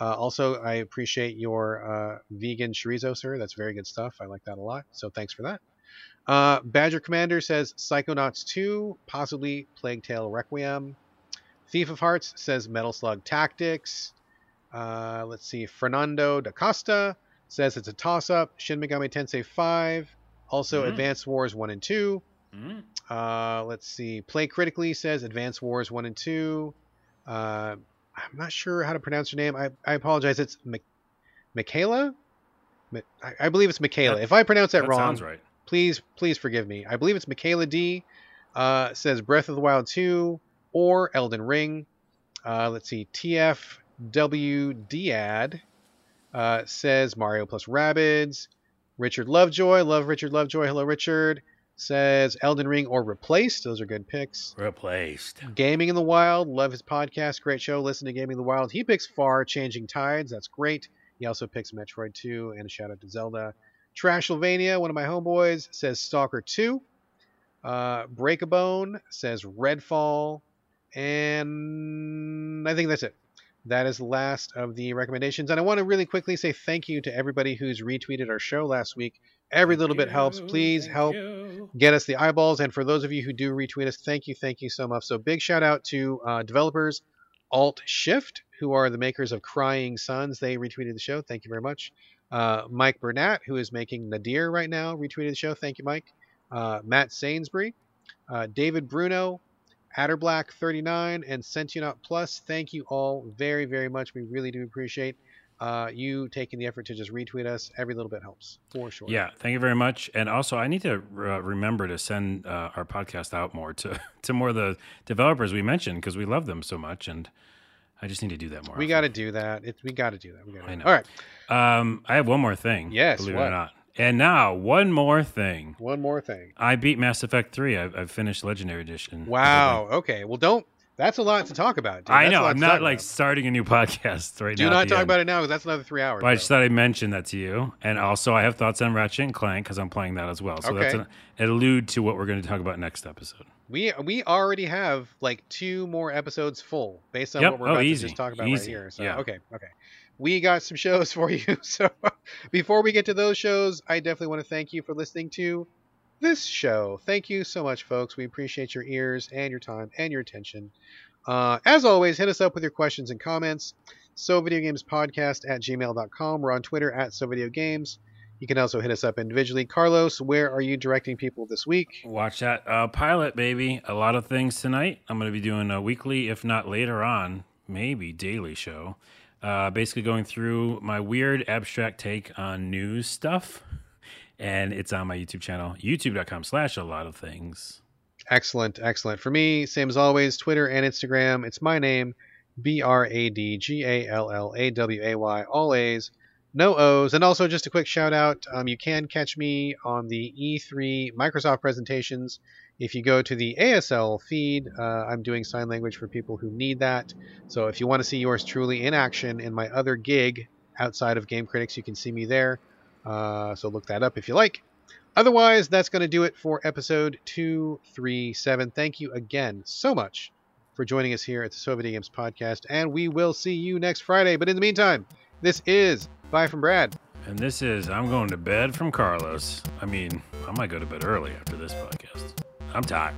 Uh, also, I appreciate your uh, vegan chorizo, sir. That's very good stuff. I like that a lot. So thanks for that. Uh, Badger Commander says Psychonauts 2, possibly Plague Tale Requiem. Thief of Hearts says Metal Slug Tactics. Uh, let's see. Fernando da Costa says it's a toss up. Shin Megami Tensei 5. Also, Mhm. Advanced Wars 1 and 2. Mm. Uh, let's see. Play Critically says Advanced Wars 1 and 2. I'm not sure how to pronounce your name. I, I apologize. It's Mi- Michaela? Mi- I, I believe it's Michaela. That- if I pronounce that, That wrong, sounds right. please please forgive me. I believe it's Michaela D. Uh, says Breath of the Wild 2 or Elden Ring. Uh, let's see. TFW Diad uh, says Mario plus Rabbids. Richard Lovejoy, love Richard Lovejoy. Hello, Richard. Says Elden Ring or Replaced. Those are good picks. Replaced. Gaming in the Wild, love his podcast. Great show. Listen to Gaming in the Wild. He picks Far Changing Tides. That's great. He also picks Metroid 2 and a shout out to Zelda. Trashylvania, one of my homeboys, says Stalker 2. Uh, Break a Bone says Redfall. And I think that's it. That is the last of the recommendations. And I want to really quickly say thank you to everybody who's retweeted our show last week. Every little bit helps. Please help get us the eyeballs. And for those of you who do retweet us, thank you, thank you so much. So big shout out to uh, developers Alt Shift, who are the makers of Crying Suns. They retweeted the show. Thank you very much. Uh, Mike Burnett, who is making Nadir right now, retweeted the show. Thank you, Mike. Uh, Matt Sainsbury, uh, David Bruno, Adderblack39, and Sentunaut Plus. Thank you all very, very much. We really do appreciate uh, you taking the effort to just retweet us. Every little bit helps, for sure. Yeah, thank you very much. And also, I need to uh, remember to send uh, our podcast out more to [LAUGHS] to more of the developers we mentioned because we love them so much, and I just need to do that more. We got to do that. It, we got to do that. We got I know. All right. Um, I have one more thing. Yes, believe it or not. And now one more thing. One more thing. I beat Mass Effect Three. I've, I've finished Legendary Edition. Wow. Okay. Well, don't. That's a lot to talk about. Dude. I That's know. I'm not like about. starting a new [LAUGHS] podcast right Do now. Do not talk about it now because that's another three hours. But I just thought I'd mention that to you. And also, I have thoughts on Ratchet and Clank because I'm playing that as well. So that's Okay. an allude to what we're going to talk about next episode. We we already have like two more episodes full based on Yep. what we're Oh, about to just talk about Easy. right here. So Yeah. okay, okay. We got some [LAUGHS] shows for you. So [LAUGHS] before we get to those shows, I definitely want to thank you for listening to this show. Thank you so much, folks. We appreciate your ears and your time and your attention. Uh, as always, hit us up with your questions and comments. So video podcast at gmail.com. We're on Twitter at so. You can also hit us up individually. Carlos, where are you directing people this week? Watch that uh, pilot, baby. A lot of things tonight. I'm going to be doing a weekly, if not later on, maybe daily show. Uh, basically, going through my weird abstract take on news stuff. And it's on my YouTube channel, youtube.com slash a lot of things. Excellent, excellent. For me, same as always, Twitter and Instagram. It's my name, B R A D G A L L A W A Y, all A's, no O's. And also, just a quick shout out um, you can catch me on the E3 Microsoft presentations. If you go to the ASL feed, uh, I'm doing sign language for people who need that. So if you want to see yours truly in action in my other gig outside of Game Critics, you can see me there. Uh, so look that up if you like. Otherwise, that's going to do it for episode 237. Thank you again so much for joining us here at the So Video Games Podcast, and we will see you next Friday. But in the meantime, this is Bye from Brad. And this is I'm going to bed from Carlos. I mean, I might go to bed early after this podcast. I'm tired.